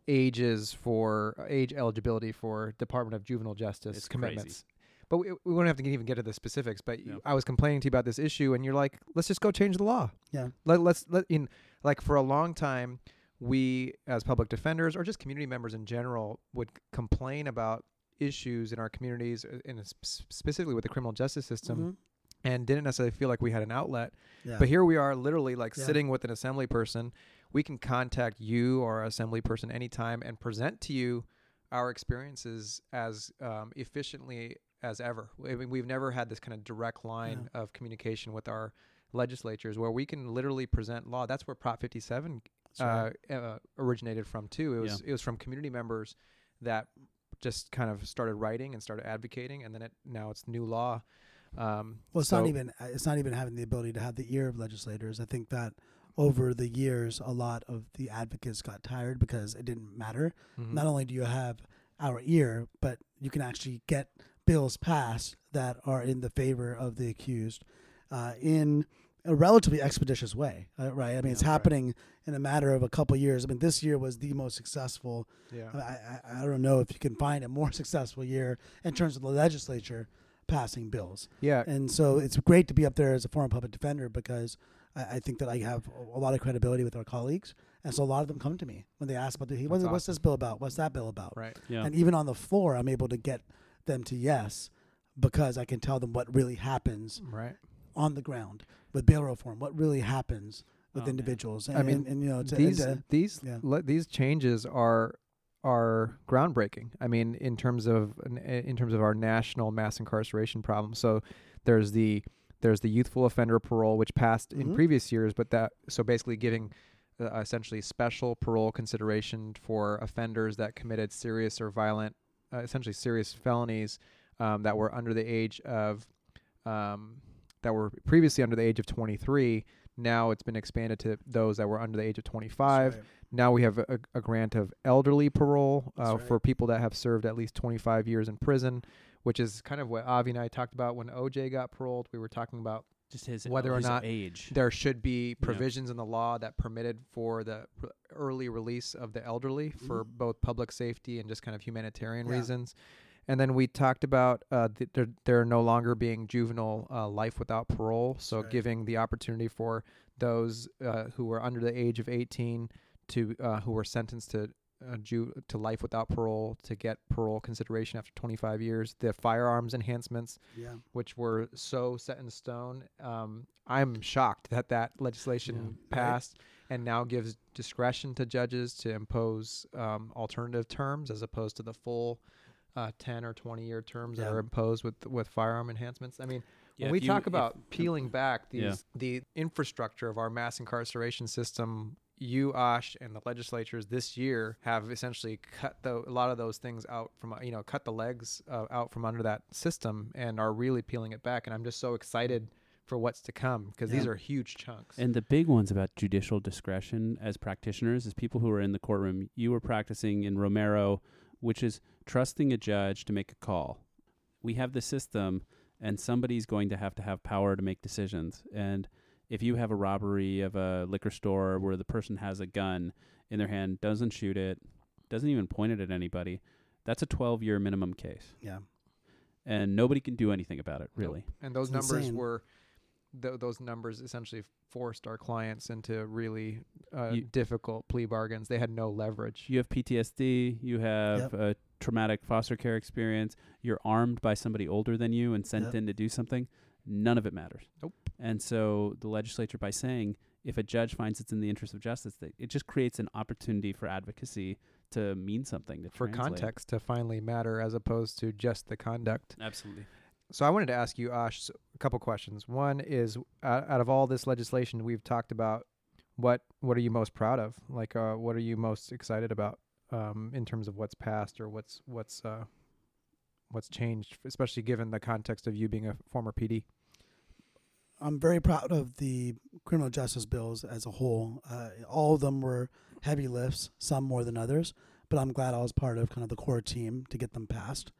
ages for age eligibility for Department of Juvenile Justice It's commitments. But we, we won't have to even get to the specifics. But you- I was complaining to you about this issue, and you're like, "Let's just go change the law." yeah. let, let's let in like for a long time we as public defenders or just community members in general would c- complain about issues in our communities uh, in a specifically with the criminal justice system Mhm. and didn't necessarily feel like we had an outlet Yeah. but here we are literally like Yeah. sitting with an assembly person we can contact you or our assembly person anytime and present to you our experiences as um, efficiently as ever I mean, we've never had this kind of direct line of communication with our legislatures where we can literally present law that's where prop 57 That's right. uh, uh, originated from too. It was it was from community members that just kind of started writing and started advocating, and then it now it's new law. Um, Well, it's so- not even uh, it's not even having the ability to have the ear of legislators. I think that over the years, a lot of the advocates got tired because it didn't matter. Mhm. Not only do you have our ear, but you can actually get bills passed that are in the favor of the accused uh, in a relatively expeditious way. Uh, right? I mean, it's Yeah, right. happening in a matter of a couple years. I mean, this year was the most successful yeah. I, I, I don't know if you can find a more [LAUGHS] successful year in terms of the legislature passing bills. yeah, And so it's great to be up there as a former public defender because I, I think that I have a, a lot of credibility with our colleagues. And so a lot of them come to me when they ask about the, hey, what's, That's what's this bill about? What's that bill about? right. yeah. And even on the floor, I'm able to get them to yes because I can tell them what really happens Right. on the ground with bail reform, what really happens with Oh, individuals. And, I mean, and, and, you know, to, these to- these yeah. le- these changes are are groundbreaking. I mean, in terms of in terms of our national mass incarceration problem. So there's the there's the youthful offender parole, which passed in Mhm. previous years, but that so basically giving uh, essentially special parole consideration for offenders that committed serious or violent, uh, essentially serious felonies um, that were under the age of um, that were previously under the age of 23. Now it's been expanded to those that were under the age of 25. Right. Now we have a, a grant of elderly parole uh, right. for people that have served at least 25 years in prison, which is kind of what Avi and I talked about when OJ got paroled. We were talking about Just his whether or his not age. there should be provisions in the law that permitted for the early release of the elderly for both public safety and just kind of humanitarian Yeah. reasons. And then we talked about uh, th- there, there no longer being juvenile uh, life without parole, so right. giving the opportunity for those uh, who were under the age of 18 to uh, who were sentenced to uh, ju- to life without parole to get parole consideration after 25 years. The firearms enhancements Yeah. which were so set in stone. Um, I'm shocked that that legislation Yeah. Right. passed and now gives discretion to judges to impose um, alternative terms as opposed to the full uh, 10 or 20 year terms that Yeah. are imposed with with firearm enhancements. I mean, Yeah, when we you- talk if- about peeling back these Yeah. the infrastructure of our mass incarceration system, you, Osh, and the legislatures this year have essentially cut the, a lot of those things out from you know cut the legs uh, out from under that system and are really peeling it back. And I'm just so excited for what's to come because these are huge chunks. And the big ones about judicial discretion as practitioners, as people who are in the courtroom, you were practicing in Romero, which is trusting a judge to make a call. We have the system, and somebody's going to have to have power to make decisions. And if you have a robbery of a liquor store where the person has a gun in their hand, doesn't shoot it, doesn't even point it at anybody, that's a 12 year minimum case. Yeah. And nobody can do anything about it, Nope. really. and those It's numbers insane. were th- those numbers essentially forced our clients into really uh, You- difficult plea bargains. They had no leverage. You have PTSD, you have Yep. a traumatic foster care experience, you're armed by somebody older than you and sent Yep. in to do something, none of it matters. Nope. And so the legislature, by saying if a judge finds it's in the interest of justice, that it just creates an opportunity for advocacy to mean something. To for translate. context to finally matter as opposed to just the conduct. Absolutely. So I wanted to ask you, Ash, a couple questions. One is, uh, out of all this legislation we've talked about, what what are you most proud of? Like, uh, what are you most excited about um, in terms of what's passed or what's what's uh, what's changed, especially given the context of you being a former PD? I'm very proud of the criminal justice bills as a whole. Uh, all of them were heavy lifts, some more than others, but I'm glad I was part of kind of the core team to get them passed.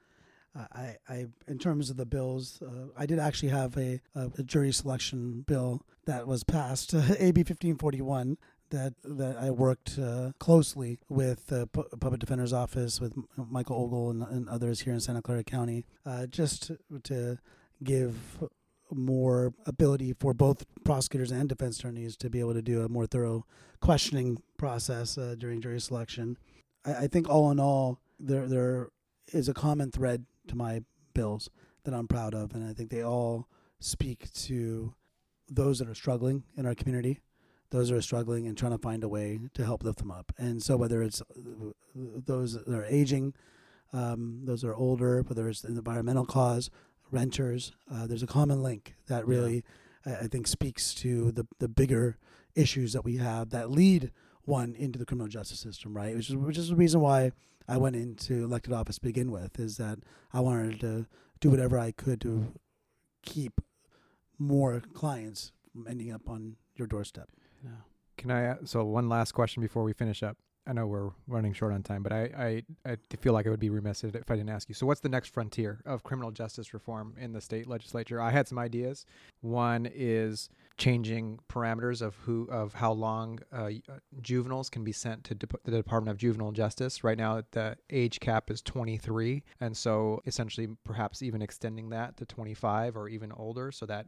Uh, I, I, in terms of the bills, uh, I did actually have a, a, a, jury selection bill that was passed, [LAUGHS] AB 1541, that that I worked uh, closely with the P- Public Defender's Office, with Michael Ogle and, and, others here in Santa Clara County, uh, just to give more ability for both prosecutors and defense attorneys to be able to do a more thorough questioning process uh, during jury selection. I, I, think all in all, there there is a common thread to my bills that I'm proud of, and I think they all speak to those that are struggling in our community, those that are struggling and trying to find a way to help lift them up. And so whether it's uh, those that are aging, um, those that are older, whether it's an environmental cause, renters. Uh, there's a common link that really, yeah. I, I, think, speaks to the the bigger issues that we have that lead one into the criminal justice system, right? Which is which is the reason why I went into elected office to begin with, is that I wanted to do whatever I could to keep more clients from ending up on your doorstep. Yeah. Can I? So one last question before we finish up. I know we're running short on time, but I, I, I feel like I would be remiss if I didn't ask you. So, what's the next frontier of criminal justice reform in the state legislature? I had some ideas. One is changing parameters of who of how long uh, uh juveniles can be sent to the Department of Juvenile Justice. Right now, the age cap is 23, and so essentially, perhaps even extending that to 25 or even older, so that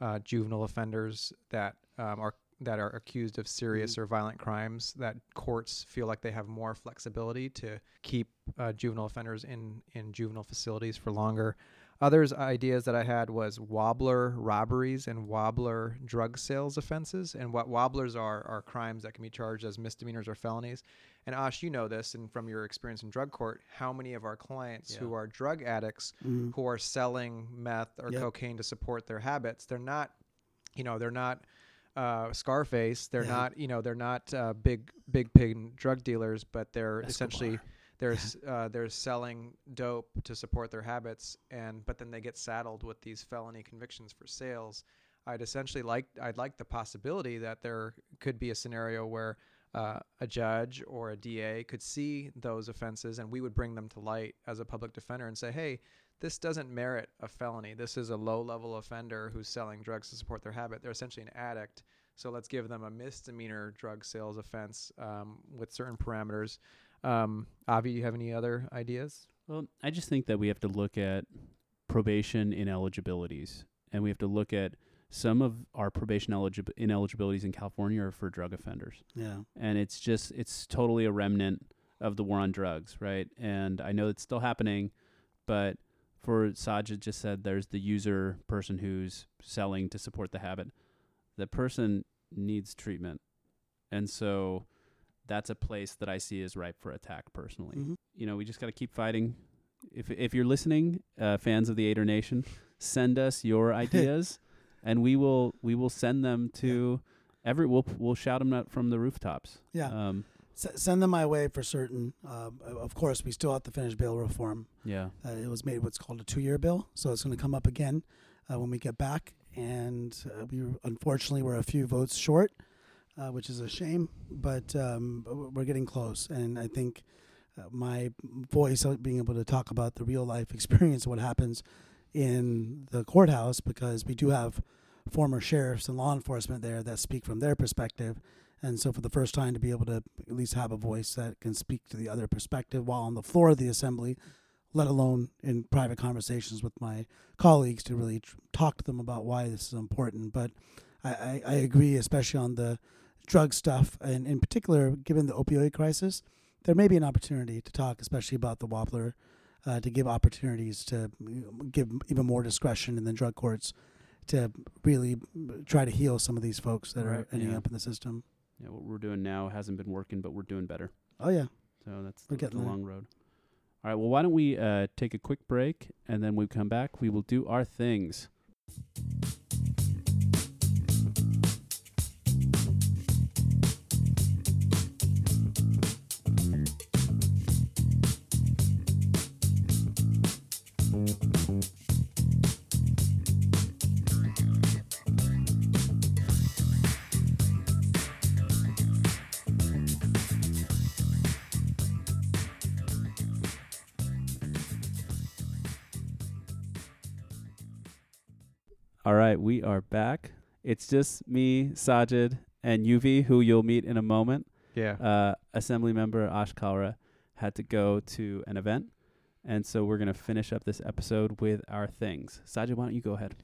uh, juvenile offenders that um, are that are accused of serious mm-hmm. or violent crimes that courts feel like they have more flexibility to keep uh, juvenile offenders in in juvenile facilities for longer others ideas that i had was wobbler robberies and wobbler drug sales offenses and what wobblers are are crimes that can be charged as misdemeanors or felonies and ash you know this and from your experience in drug court how many of our clients yeah. who are drug addicts mm-hmm. who are selling meth or yep. cocaine to support their habits they're not you know they're not uh, Scarface. They're yeah. not, you know, they're not uh, big big pig drug dealers, but they're Escobar. essentially they're [LAUGHS] uh, they're selling dope to support their habits, and but then they get saddled with these felony convictions for sales. I'd essentially like I'd like the possibility that there could be a scenario where uh, a judge or a DA could see those offenses, and we would bring them to light as a public defender and say, hey. This doesn't merit a felony. This is a low level offender who's selling drugs to support their habit. They're essentially an addict so let's give them a misdemeanor drug sales offense um, with certain parameters. Um, Avi, do you have any other ideas? Well, I just think that we have to look at probation ineligibilities, and we have to look at some of our probation eligib- ineligibilities in California are for drug offenders. Yeah, and it's just it's totally a remnant of the war on drugs, right? And I know it's still happening, but for Sajid just said there's the user person who's selling to support the habit the person needs treatment. And so that's a place that I see is ripe for attack personally. Mm-hmm. You know, we just got to keep fighting. If if you're listening, uh, fans of the Aider Nation, send us your [LAUGHS] ideas and we will we will send them to yeah. every we'll we'll shout them out from the rooftops. Yeah. Um, S- send them my way for certain. Uh, of course, we still have to finish bail reform. Yeah. Uh, it was made what's called a two-year bill, so it's going to come up again uh, when we get back and uh, we unfortunately were a few votes short, uh, which is a shame. But um, we're getting close, and I think uh, my voice being able to talk about the real life [LAUGHS] experience of what happens in the courthouse, because we do have former sheriffs and law enforcement there that speak from their perspective. And so, for the first time, to be able to at least have a voice that can speak to the other perspective while on the floor of the assembly, let alone in private conversations with my colleagues to really tr- talk to them about why this is important. But I, I, I, agree, especially on the drug stuff, and in particular, given the opioid crisis, there may be an opportunity to talk, especially about the wobbler, uh, to give opportunities to give even more discretion in the drug courts to really try to heal some of these folks that right, are ending yeah. up in the system. Yeah, what we're doing now hasn't been working, but we're doing better. Oh yeah. So that's we're the, the long road. All right, well, why don't we uh, take a quick break and then we come back. We will do our things. Right, we are back. It's just me, Sajid, and Yuvi, who you'll meet in a moment. Yeah. Uh, Assembly member Ash Kalra had to go to an event, and so we're gonna finish up this episode with our things. Sajid, why don't you go ahead?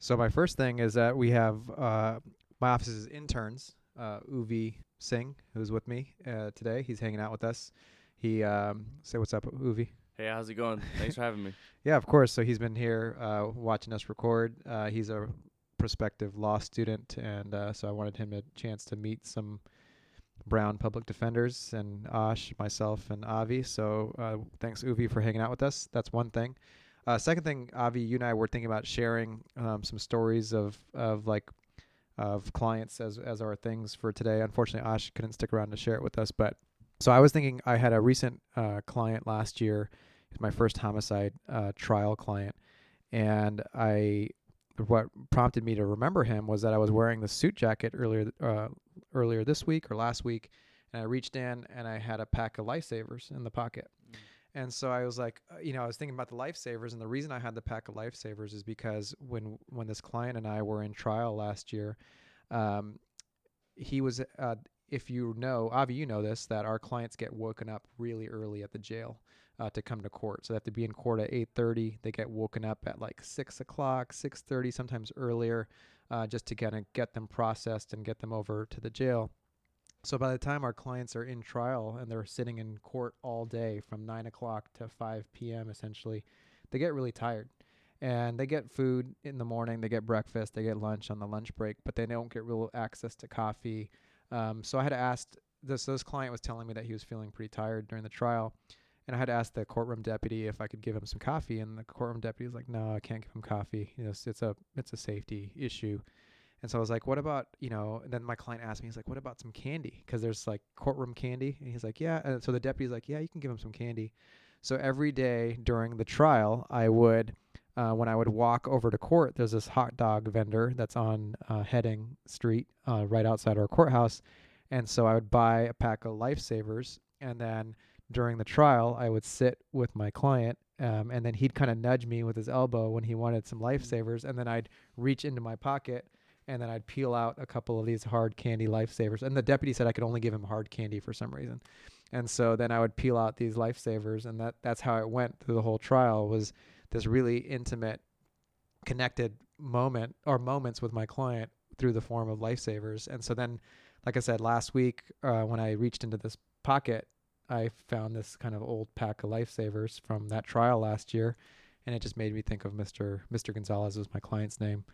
So my first thing is that we have uh, my office's interns, uh, Uvi Singh, who's with me uh, today. He's hanging out with us. He um, say what's up, Uvi. Hey, how's it going? Thanks for having me. [LAUGHS] Yeah, of course. So he's been here uh, watching us record. Uh, he's a prospective law student, and uh, so I wanted him a chance to meet some Brown public defenders and Ash, myself, and Avi. So uh, thanks, Uvi, for hanging out with us. That's one thing. Uh, second thing, Avi, you and I were thinking about sharing um, some stories of of like of clients as as our things for today. Unfortunately, Ash couldn't stick around to share it with us, but so I was thinking I had a recent uh, client last year. It's my first homicide uh, trial client, and I what prompted me to remember him was that I was wearing the suit jacket earlier uh, earlier this week or last week, and I reached in and I had a pack of lifesavers in the pocket. And so I was like, uh, you know, I was thinking about the lifesavers, and the reason I had the pack of lifesavers is because when when this client and I were in trial last year, um, he was. Uh, if you know, Avi, you know this, that our clients get woken up really early at the jail uh, to come to court. So they have to be in court at 8:30. They get woken up at like six o'clock, 6:30, sometimes earlier, uh, just to kind of get them processed and get them over to the jail. So by the time our clients are in trial and they're sitting in court all day from nine o'clock to 5 p.m. essentially, they get really tired. And they get food in the morning, they get breakfast, they get lunch on the lunch break, but they don't get real access to coffee. Um, so I had asked this this client was telling me that he was feeling pretty tired during the trial, and I had to ask the courtroom deputy if I could give him some coffee, and the courtroom deputy was like, "No, I can't give him coffee. You know, it's, it's a it's a safety issue." And so I was like, "What about you know?" And then my client asked me, he's like, "What about some candy? Because there's like courtroom candy." And he's like, "Yeah." And so the deputy's like, "Yeah, you can give him some candy." So every day during the trial, I would. Uh, when I would walk over to court, there's this hot dog vendor that's on uh, Hedding Street, uh, right outside our courthouse, and so I would buy a pack of lifesavers, and then during the trial, I would sit with my client, um, and then he'd kind of nudge me with his elbow when he wanted some lifesavers, and then I'd reach into my pocket, and then I'd peel out a couple of these hard candy lifesavers, and the deputy said I could only give him hard candy for some reason, and so then I would peel out these lifesavers, and that that's how it went through the whole trial was this really intimate, connected moment or moments with my client through the form of lifesavers, and so then like I said last week, uh, when I reached into this pocket, I found this kind of old pack of lifesavers from that trial last year, and it just made me think of Mr. Mr. Gonzalez was my client's name,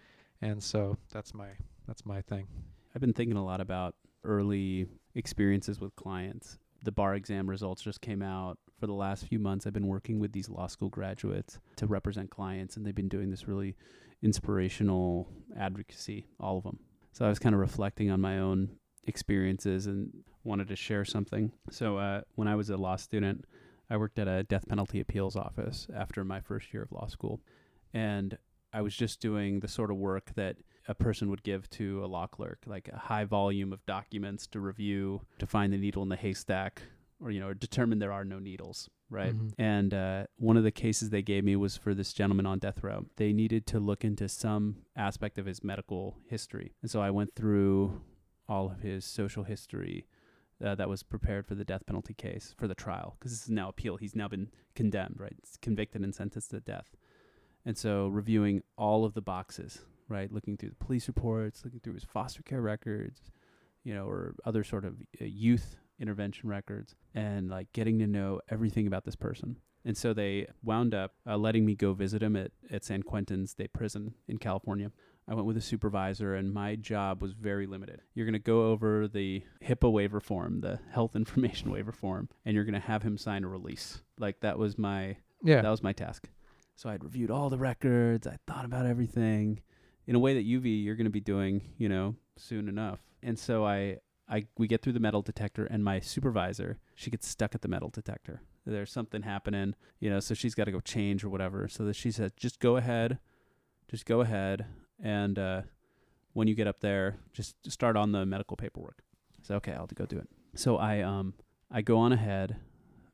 and so that's my that's my thing. I've been thinking a lot about early experiences with clients. The bar exam results just came out. For the last few months, I've been working with these law school graduates to represent clients, and they've been doing this really inspirational advocacy, all of them. So I was kind of reflecting on my own experiences and wanted to share something. So uh, when I was a law student, I worked at a death penalty appeals office after my first year of law school, and I was just doing the sort of work that a person would give to a law clerk, like a high volume of documents to review, to find the needle in the haystack, or you know, determine there are no needles, right? Mhm. And uh, one of the cases they gave me was for this gentleman on death row. They needed to look into some aspect of his medical history, and so I went through all of his social history uh, that was prepared for the death penalty case for the trial because this is now appeal. He's now been condemned, right? Convicted and sentenced to death. And so reviewing all of the boxes, right? Looking through the police reports, looking through his foster care records, you know, or other sort of uh, youth intervention records, and like getting to know everything about this person. And so they wound up uh, letting me go visit him at, at San Quentin State Prison in California. I went with a supervisor, and my job was very limited. You're going to go over the HIPAA waiver form, the health [LAUGHS] information waiver form, and you're going to have him sign a release. Like that was my Yeah. that was my task. So I'd reviewed all the records. I thought about everything in a way that UV you're going to be doing, you know, soon enough. And so I, I, we get through the metal detector, and my supervisor, she gets stuck at the metal detector. There's something happening, you know, so she's got to go change or whatever. So that she said, just go ahead, just go ahead, and uh, when you get up there, just start on the medical paperwork. So okay, I'll go do it. So I, um, I go on ahead.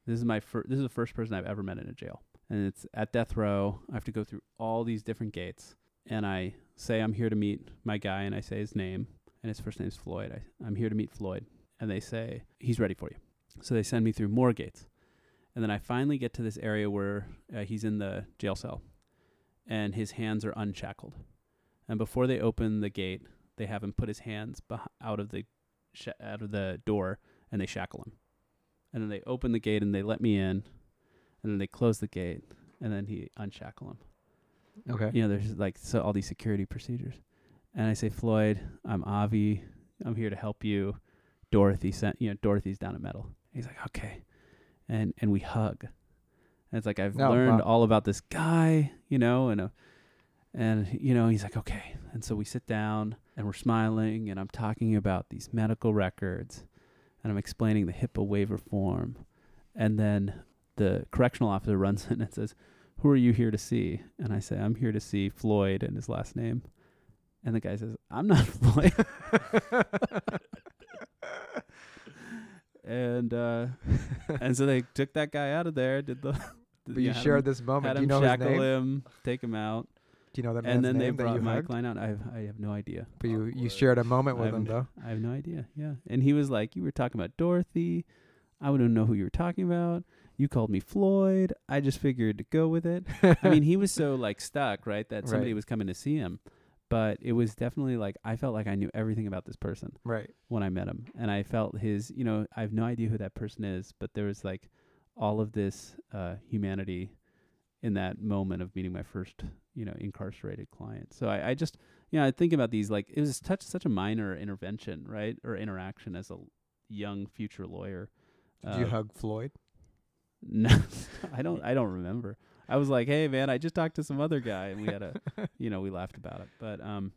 This is my first. This is the first person I've ever met in a jail and it's at death row. I have to go through all these different gates. and I say I'm here to meet my guy, and I say his name, and his first name's Floyd. I, I'm here to meet Floyd, and they say he's ready for you. So they send me through more gates, and then I finally get to this area where uh, he's in the jail cell, and his hands are unshackled. And before they open the gate, they have him put his hands beh- out of the sh- out of the door, and they shackle him. And then they open the gate and they let me in, and then they close the gate, and then he unshackle him Okay. you know, there's like so all these security procedures. And I say, Floyd, I'm Avi. I'm here to help you. Dorothy sent, you know, Dorothy's down at Metal. He's like, okay. And and we hug. And it's like I've Oh, learned wow. all about this guy, you know, and uh, and you know, he's like, okay. And so we sit down and we're smiling and I'm talking about these medical records and I'm explaining the HIPAA waiver form. And then the correctional officer runs [LAUGHS] in and says, who are you here to see? And I say, I'm here to see Floyd and his last name. And the guy says, I'm not [LAUGHS] Floyd. and uh, [LAUGHS] and so they took that guy out of there, did the. But you had him- shared this moment. Had Do you him know his shackle name? him, take him out, Do you know that man's and then they name that brought you Mike hugged? Line out. I have, I have no idea. But you, you shared a moment with him though. I have no idea. Yeah, and he was like, "You were talking about Dorothy. I wouldn't know who you were talking about. You called me Floyd. I just figured to go with it." I mean, he was so [LAUGHS] like stuck, right, that somebody Right. was coming to see him. But it was definitely like I felt like I knew everything about this person right. when I met him, and I felt his. You know, I have no idea who that person is, but there was like all of this uh, humanity in that moment of meeting my first, you know, incarcerated client. So I, I just, you know, I think about these like it was such such a minor intervention, right, or interaction as a young future lawyer. Did you Uh, hug Floyd? [LAUGHS] no, [LAUGHS] I don't. I don't remember. I was like, "Hey, man, I just talked to some other guy, and we had a, [LAUGHS] you know, we laughed about it." But um,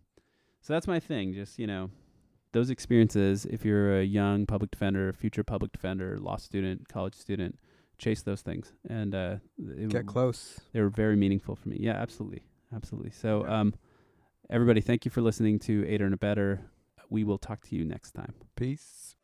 so that's my thing. Just you know, those experiences. If you're a young public defender, future public defender, law student, college student, chase those things, and uh, it Get w- close. They were very meaningful for me. Yeah, absolutely, absolutely. So, um, everybody, thank you for listening to Aider and a Better. We will talk to you next time. Peace.